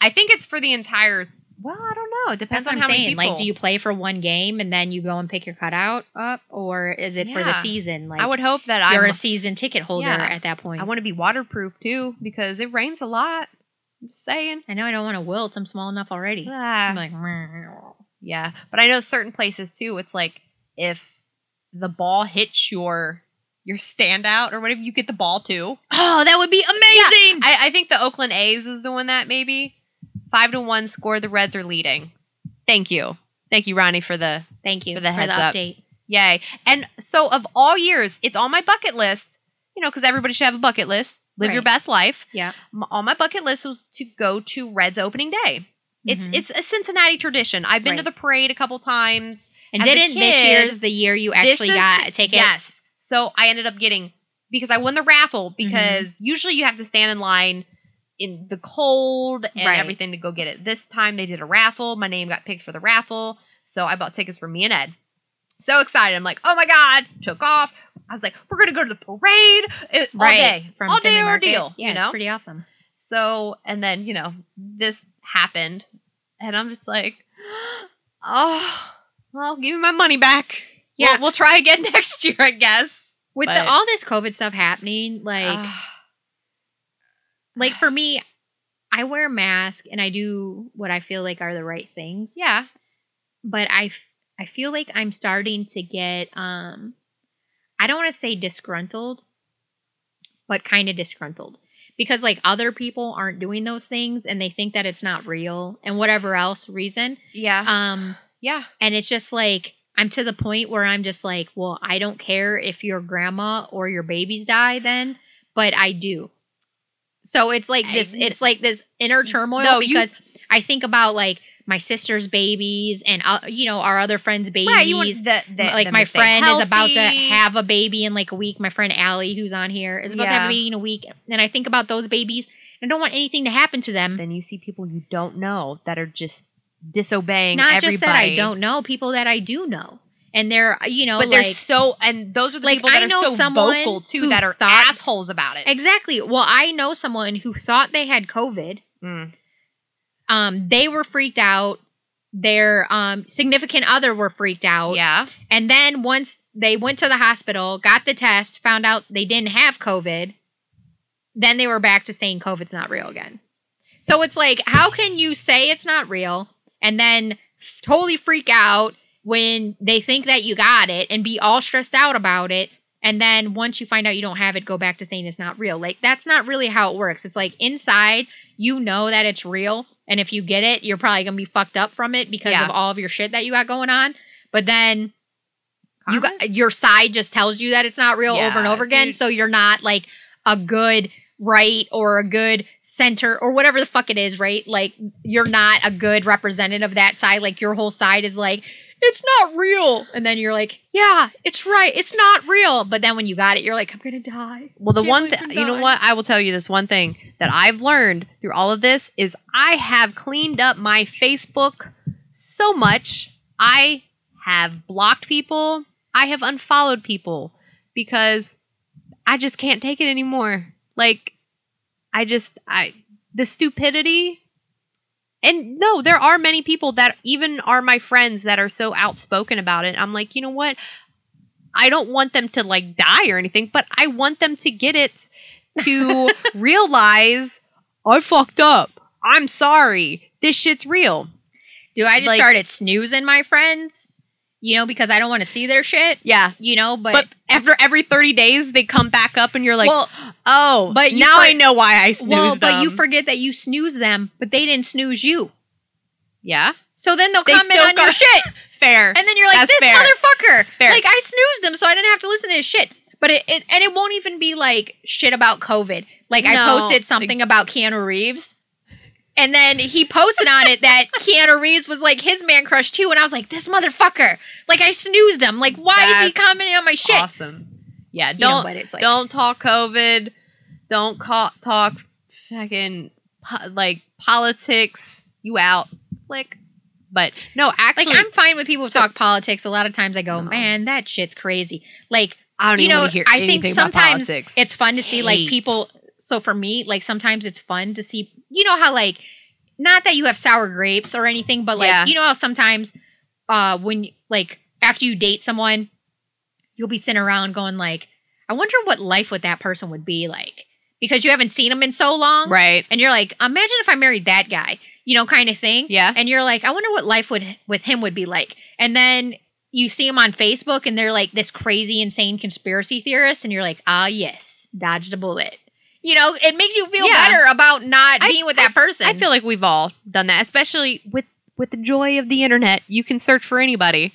I think it's for the entire. Well, I don't know. It depends That's what on I'm how saying. Like, do you play for one game and then you go and pick your cutout up, or is it for the season? Like, I would hope that you're I'm. a season ticket holder Yeah. at that point. I want to be waterproof too because it rains a lot. I'm just saying. I know I don't want to wilt. I'm small enough already. Ah. I'm like, Yeah, but I know certain places too. It's like if the ball hits your your standout or whatever, you get the ball too. oh, that would be amazing. I, I think the Oakland A's is doing that. Maybe five to one score. The Reds are leading. Thank you, thank you, Ronnie, for the Thank you For the heads up. update. yay. And so of all years, it's on my bucket list. You know, because everybody should have a bucket list. Live your best life. Yeah. On my bucket list was to go to Reds opening day. It's Mhm. it's a Cincinnati tradition. I've been to the parade a couple times. And As didn't this kid, year's the year you actually This got the- tickets? Yes. So I ended up getting because I won the raffle Mm-hmm. because usually you have to stand in line in the cold and Right. everything to go get it. This time they did a raffle. My name got picked for the raffle. So I bought tickets for me and Ed. So excited. I'm like, oh my God. Took off. I was like, we're going to go to the parade it, all day. From all day Market. ordeal. Yeah, you know? it's pretty awesome. So, and then, you know, this happened. And I'm just like, oh, well, give me my money back. Yeah. We'll, we'll try again next year, I guess. With But- the, all this COVID stuff happening, like, Ah, like for me, I wear a mask and I do what I feel like are the right things. yeah. but I I feel like I'm starting to get um I don't want to say disgruntled, but kind of disgruntled because like other people aren't doing those things and they think that it's not real and whatever else reason. Yeah. Um yeah. and it's just like I'm to the point where I'm just like, well, I don't care if your grandma or your babies die then, but I do. So it's like this it's like this inner turmoil No, you- because I think about like my sister's babies and uh, you know our other friends' babies. Right. You want the, the, like my friend is about to have a baby in like a week. My friend Allie, who's on here, is about to have a baby in a week, and I think about those babies. and I don't want anything to happen to them. Then you see people you don't know that are just disobeying Not everybody. just that I don't know, people that I do know, and they're you know But they're so, and those are the Like, people that I are so vocal too, that are thought- assholes about it. exactly. Well, I know someone who thought they had COVID. Mm. Um, they were freaked out. Their um significant other were freaked out. Yeah. And then once they went to the hospital, got the test, found out they didn't have COVID, then they were back to saying COVID's not real again. So it's like, how can you say it's not real and then totally freak out when they think that you got it and be all stressed out about it? And then once you find out you don't have it, go back to saying it's not real. Like, that's not really how it works. It's like inside, you know that it's real. And if you get it, you're probably going to be fucked up from it because Yeah. of all of your shit that you got going on. But then you got your side just tells you that it's not real over and over again. So you're not like a good right or a good center or whatever the fuck it is, right? Like you're not a good representative of that side. Like your whole side is like, it's not real. And then you're like, yeah, it's right. It's not real. But then when you got it, you're like, I'm going to die. Well, the one thing, you know what? I will tell you this one thing that I've learned through all of this is I have cleaned up my Facebook so much. I have blocked people, I have unfollowed people because I just can't take it anymore. Like, I just, I, the stupidity. And no, there hmm. are many people that even are my friends that are so outspoken about it. I'm like, you know what? I don't want them to like die or anything, but I want them to get it to realize I fucked up. I'm sorry. This shit's real. Do I just Like- started snoozing my friends? You know, because I don't want to see their shit. Yeah. You know, but, But after every 30 days, they come back up and you're like, well, oh, but you now for- I know why I snoozed them. but you forget that you snooze them, but they didn't snooze you. Yeah. So then they'll They comment on your shit. Fair. And then you're like, That's this fair. motherfucker. Fair. Like I snoozed him, so I didn't have to listen to his shit. But it, it and it won't even be like shit about COVID. Like I posted something about Keanu Reeves. And then he posted on it that Keanu Reeves was like his man crush too. And I was like, this motherfucker. Like I snoozed him. Like, why is he commenting on my shit? Awesome. Yeah. Don't, but it's like don't talk COVID. Don't call, talk fucking po- like politics. You out. Click. But no, actually, like I'm fine with people who talk politics. A lot of times I go, No. man, that shit's crazy. Like I don't you even know, want to hear I think sometimes it's fun to see like people So for me, like sometimes it's fun to see. You know how like, not that you have sour grapes or anything, but like Yeah. you know how sometimes, uh, when like after you date someone, you'll be sitting around going like, I wonder what life with that person would be like because you haven't seen them in so long, Right. and you're like, imagine if I married that guy, you know, kind of thing. Yeah. And you're like, I wonder what life would with him would be like. And then you see him on Facebook and they're like this crazy, insane conspiracy theorist, and you're like, ah, yes, dodged a bullet. You know, it makes you feel Yeah. better about not I- being with that person. I feel like we've all done that, especially with with the joy of the internet. You can search for anybody.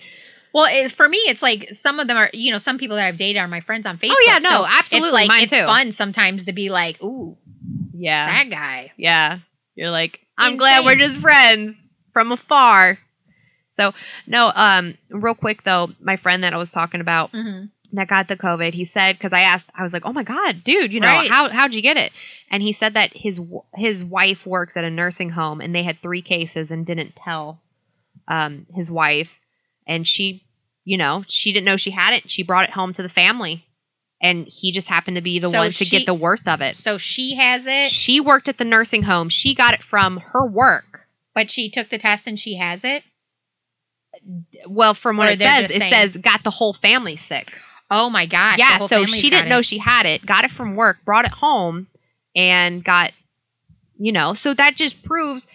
well, it, for me, it's like some of them are, you know, some people that I've dated are my friends on Facebook. Oh, yeah, no, so absolutely, It's like mine it's too. fun sometimes to be like, ooh, Yeah. that guy. Yeah. You're like, I'm glad we're just friends from afar. So no, um, real quick though, my friend that I was talking about hmm that got the COVID, he said because I asked, I was like, oh my god, dude, you know Right. how how'd you get it? And he said that his his wife works at a nursing home and they had three cases and didn't tell um his wife, and she, you know, she didn't know she had it. She brought it home to the family, and he just happened to be the So one to she- get the worst of it. So she has it, She worked at the nursing home. She got it from her work. but she took the test and she has it. Well, from what Or it says, it says got the whole family sick. Oh my gosh. yeah, so she didn't know she had it, got it from work, brought it home, and got, you know, so that just proves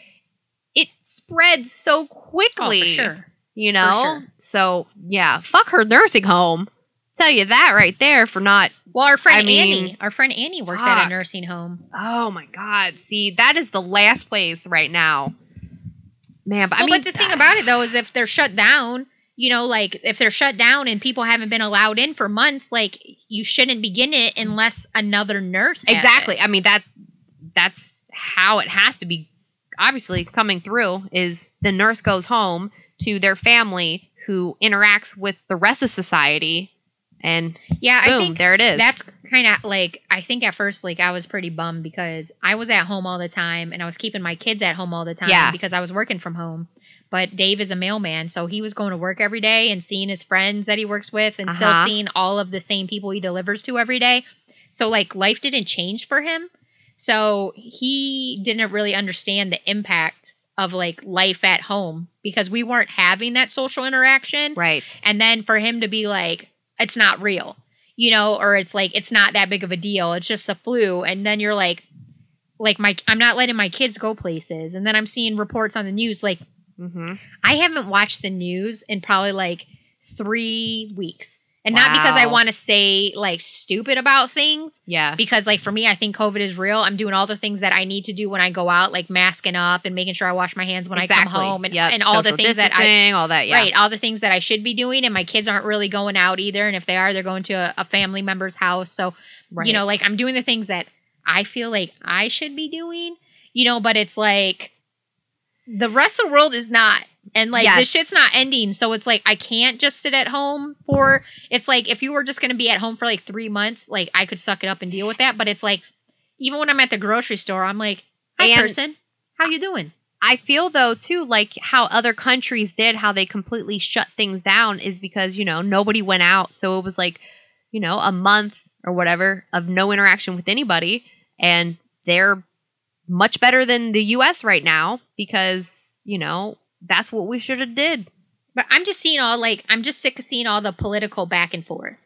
it spreads so Oh, quickly. for sure. You know? sure. So, yeah, fuck her nursing home. Tell you that right there for not, Well, our friend I mean- Annie, our friend Annie works at a nursing home. oh my God. See, that is the last place right now. Man, but I mean, but the thing uh, about it though is if they're shut down, you know, like if they're shut down and people haven't been allowed in for months, like you shouldn't begin it unless another nurse. exactly i mean that that's how it has to be obviously coming through is the nurse goes home to their family who interacts with the rest of society and Yeah, boom I think there it is that's kind of like I think at first like I was pretty bummed because I was at home all the time and I was keeping my kids at home all the time Yeah. because I was working from home. But Dave is a mailman, so he was going to work every day and seeing his friends that he works with and still Uh-huh. seeing all of the same people he delivers to every day. So like life didn't change for him. So he didn't really understand the impact of like life at home because we weren't having that social interaction right and then for him to be like it's not real you know or it's like it's not that big of a deal it's just a flu and then you're like like my i'm not letting my kids go places and then i'm seeing reports on the news like mm-hmm. i haven't watched the news in probably like three weeks. And not because i want to say like stupid about things. Yeah. Because like for me i think covid is real. I'm doing all the things that i need to do when i go out like masking up and making sure i wash my hands when i come home and, Yep. and all the things that i all that yeah. Right, all the things that I should be doing, and my kids aren't really going out either. And if they are, they're going to a, a family member's house. So, you know, like I'm doing the things that I feel like I should be doing, you know, but it's like the rest of the world is not. And like Yes. this shit's not ending. So it's like I can't just sit at home for it's like if you were just gonna be at home for like three months, like I could suck it up and deal with that. But it's like even when I'm at the grocery store, I'm like, Hi And- person, how you doing? I feel though too like how other countries did how they completely shut things down is because you know nobody went out so it was like you know a month or whatever of no interaction with anybody and they're much better than the US right now because you know that's what we should have did. But I'm just seeing all like I'm just sick of seeing all the political back and forth.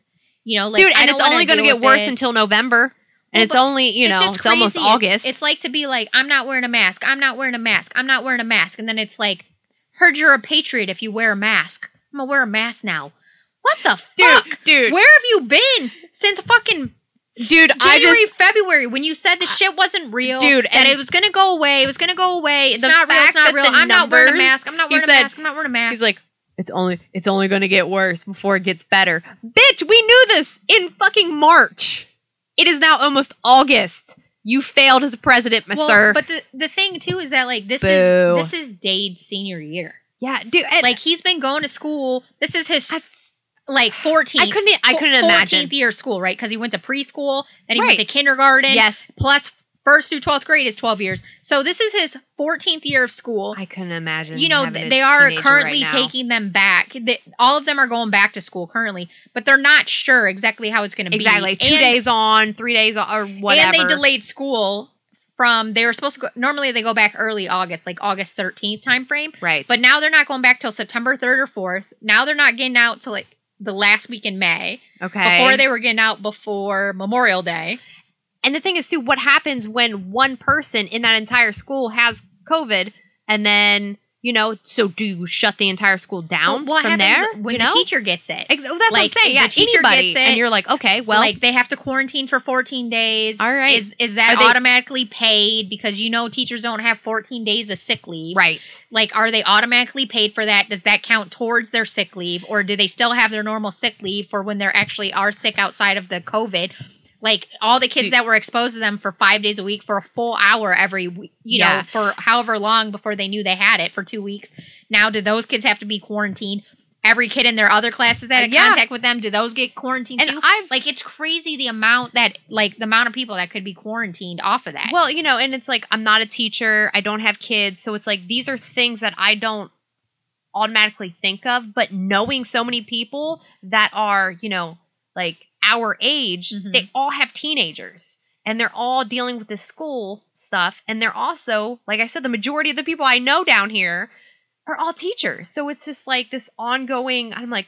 You know, like Dude, and it's only going to get worse it. until November. And Well, it's only, you know, just it's almost. August. It's, like to be like, I'm not wearing a mask. I'm not wearing a mask. I'm not wearing a mask. And then it's like, heard you're a patriot if you wear a mask. I'm gonna wear a mask now. What the dude, fuck? dude, Where have you been since fucking dude, I January, just February when you said the shit wasn't real? Dude, that and- it was gonna go away. It was gonna go away. It's not real. It's not real. I'm not wearing a mask. I'm not wearing a said- mask. I'm not wearing a mask. He's like, it's only it's only going to get worse before it gets better. Bitch, we knew this in fucking March. It is now almost August. You failed as a president, my well, sir. but the the thing too is that like this Boo. is this is Dade's senior year. yeah, dude. Like he's been going to school. This is his like 14th. I couldn't- I couldn't 14th imagine. year of school, right? Because he went to preschool, then he went to kindergarten, yes, plus first through 12th grade is 12 years. So this is his 14th year of school. I couldn't imagine. you know, they are currently right taking them back. They, all of them are going back to school currently, but they're not sure exactly how it's going to be. exactly two And- days on, three days on, or whatever. And they delayed school from they were supposed to go normally they go back early August, like August 13th time frame. right, But now they're not going back till September 3rd or 4th. Now they're not getting out till like the last week in May. okay. Before they were getting out before Memorial Day. and the thing is, too, what happens when one person in that entire school has COVID, and then you know, so do you shut the entire school down what from there? when you the teacher gets it? Ex- well, that's what I'm like, saying. the Yeah, teacher anybody, gets it, and you're like, okay, well, like they have to quarantine for 14 days. All right. Is is that Are they- automatically paid because you know teachers don't have 14 days of sick leave? right. Like are they automatically paid for that? Does that count towards their sick leave or do they still have their normal sick leave for when they're actually are sick outside of the COVID? Like all the kids Dude. that were exposed to them for 5 days a week for a full hour every week, you Yeah. know, for however long before they knew they had it for 2 weeks. Now do those kids have to be quarantined? Every kid in their other classes that Uh, had yeah. contact with them, do those get quarantined And too? I've like it's crazy the amount that like the amount of people that could be quarantined off of that. Well, you know, and it's like I'm not a teacher, I don't have kids, so it's like these are things that I don't automatically think of, but knowing so many people that are, you know, like our age, Mhm. they all have teenagers and they're all dealing with this school stuff and they're also, like I said, the majority of the people I know down here are all teachers. So it's just like this ongoing I'm like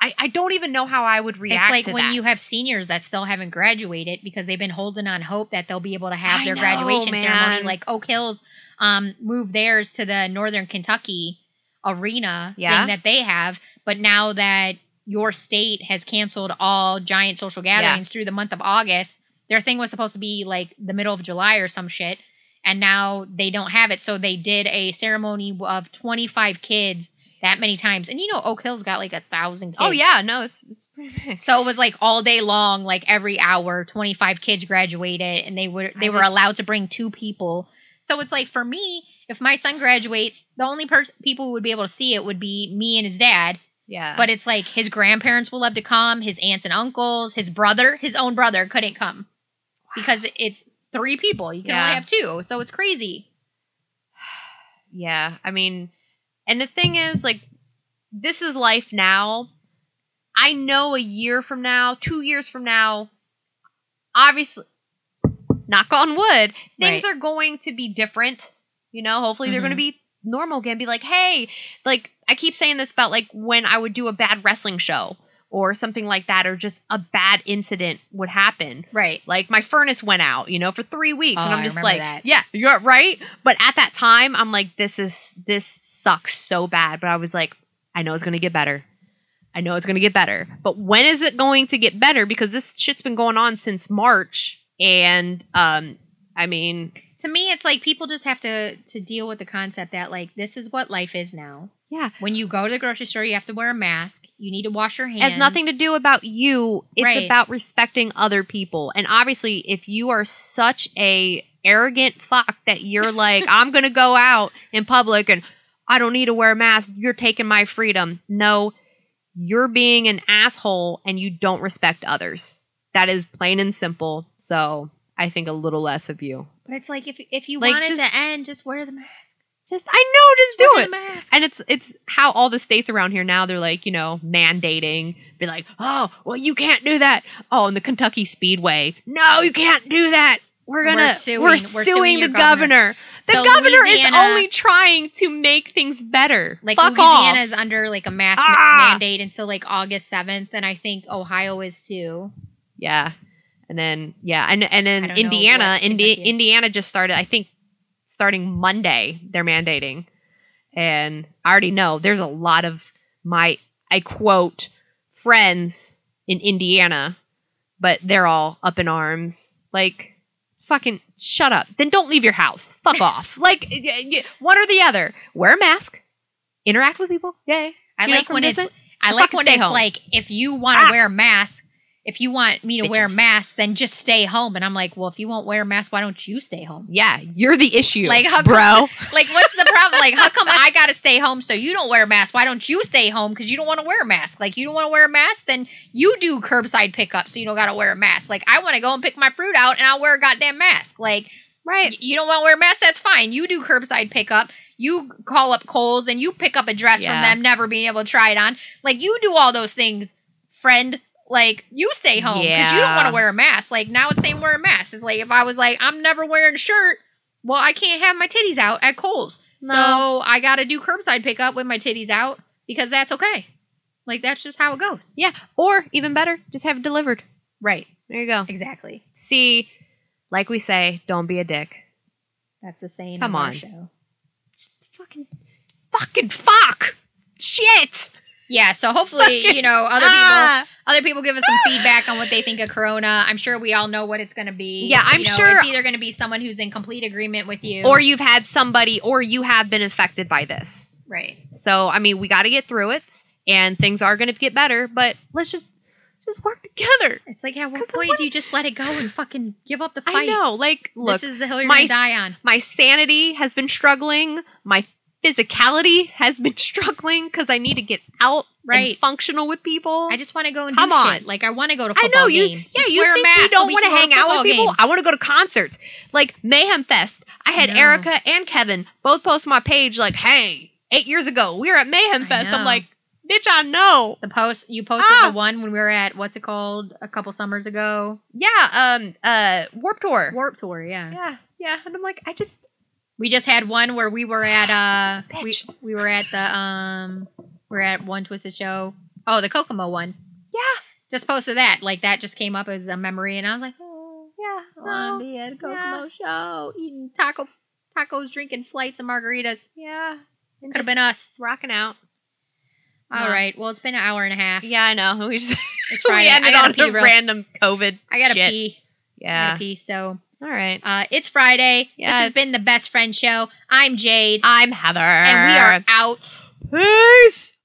I, I don't even know how I would react it's like when that. you have seniors that still haven't graduated because they've been holding on hope that they'll be able to have I their know, graduation ceremony. Like Oak Hills um, moved theirs to the Northern Kentucky arena Yeah. thing that they have, but now that your state has canceled all giant social gatherings through the month of August, their thing was supposed to be like the middle of July or some shit. And now they don't have it. So they did a ceremony of 25 kids that many times. And you know, Oak Hills got like a thousand oh, kids. Oh yeah, no, it's it's pretty big. So it was like all day long, like every hour, 25 kids graduated and they were they I were just- allowed to bring two people. So it's like for me, if my son graduates, the only person people who would be able to see it would be me and his dad. Yeah. But it's like his grandparents will love to come, his aunts and uncles, his brother, his own brother couldn't come. Because it's three people. You can Yeah. only have two. So it's crazy. Yeah, I mean, and the thing is, like, this is life now. I know a year from now, two years from now, obviously, knock on wood, things Right. are going to be different. You know, hopefully they're Mhm. going to be normal again. Be like, hey, like, I keep saying this about like when I would do a bad wrestling show or something like that, or just a bad incident would happen. Right. Like my furnace went out, you know, for three weeks, and Oh, I'm I just like, that. yeah, you're right. But at that time, I'm like, this is this sucks so bad. But I was like, I know it's gonna get better. I know it's gonna get better. But when is it going to get better? Because this shit's been going on since March, and um, I mean, To me, it's like people just have to to deal with the concept that like this is what life is now. yeah, When you go to the grocery store, you have to wear a mask. You need to wash your hands. it has nothing to do about you. It's Right. about respecting other people. And obviously, if you are such a arrogant fuck that you're like, I'm gonna go out in public and I don't need to wear a mask, you're taking my freedom. No, you're being an asshole and you don't respect others. That is plain and simple. So I think a little less of you. But it's like if if you Like, want just- to end, just wear the mask. Just I know, just do Wear it. mask. And it's it's how all the states around here now they're like, you know, mandating, be like, oh, well, you can't do that. Oh, and the Kentucky Speedway, no, you can't do that. We're We're gonna suing- we're we're suing, suing the governor. governor. The So governor Louisiana- is only trying to make things better. Like Fuck Louisiana's off. under like a mask ma- Ah! mandate until like August seventh, and I think Ohio is too. Yeah. And then yeah, and and then Indiana, Indi- Indiana just started. I think starting Monday they're mandating, and I already know there's a lot of my I quote friends in Indiana, but they're all up in arms. Like fucking shut up. Then don't leave your house. Fuck off. Like one or the other. Wear a mask. Interact with people. Yay. I You like when it's. I like when it's home. like if you want to Ah. wear a mask, if you want me to wear a mask, then just stay home. And I'm like, well, if you won't wear a mask, why don't you stay home? Yeah, you're the issue, Like, how bro. Like, what's the problem? Like, how come I gotta stay home so you don't wear a mask? Why don't you stay home because you don't want to wear a mask? Like, you don't want to wear a mask, then you do curbside pickup so you don't gotta wear a mask. Like, I want to go and pick my fruit out and I'll wear a goddamn mask. Like, Right. you don't want to wear a mask, that's fine. You do curbside pickup. You call up Kohl's and you pick up a dress Yeah. from them, never being able to try it on. Like, you do all those things, friend. Like, you stay home because you don't want to wear a mask. Like, now it's saying wear a mask. It's like if I was like, I'm never wearing a shirt, well, I can't have my titties out at Kohl's. No. So I got to do curbside pickup with my titties out because that's okay. Like, that's just how it goes. Yeah. Or even better, just have it delivered. Right. There you go. Exactly. See, like we say, don't be a dick. That's the same. Come on. show. Just fucking, fucking fuck. Shit. Yeah, so hopefully, you know, other people Ah. other people give us some feedback on what they think of corona. I'm sure we all know what it's going to be. Yeah, I'm You know, sure- it's either going to be someone who's in complete agreement with you Or you've had somebody, or you have been affected by this. right. So, I mean, we got to get through it, and things are going to get better. But let's just, just work together. It's like at what point do you just let it go and fucking give up the fight? I know. Like, look, this is the hill you're my to die on. my sanity has been struggling. My physicality has been struggling because I need to get out Right. and functional with people. I just want to go and Come on. shit. Like I want to go to I football know you. games. Yeah, Just you think we don't want to hang out with people? games. I want to go to concerts, like Mayhem Fest. I had No. Erica and Kevin both post on my page, like, "Hey, eight years ago we were at Mayhem Fest." I'm like, "Bitch, I know." The post you posted Ah! the one when we were at what's it called a couple summers ago? Yeah, um, uh, Warp Tour. Warp Tour, yeah. yeah, yeah, and I'm like, I just, We just had one where we were at uh we, we were at the um we're at one twisted show. Oh, the Kokomo one. yeah, Just posted that. Like that just came up as a memory and I was like, oh, yeah, I want to be at a Kokomo yeah. show, eating taco tacos, drinking flights and margaritas. yeah. Could have been us. rocking out. All right. Well, it's been an hour and a half. Yeah, I know. We just It's we Friday. I ended gotta on pee a real- random COVID. I gotta shit. pee. I Yeah. gotta pee. So All right. uh, it's Friday. Yes. This has been the best friend show. I'm Jade, I'm Heather, and we are out. Peace.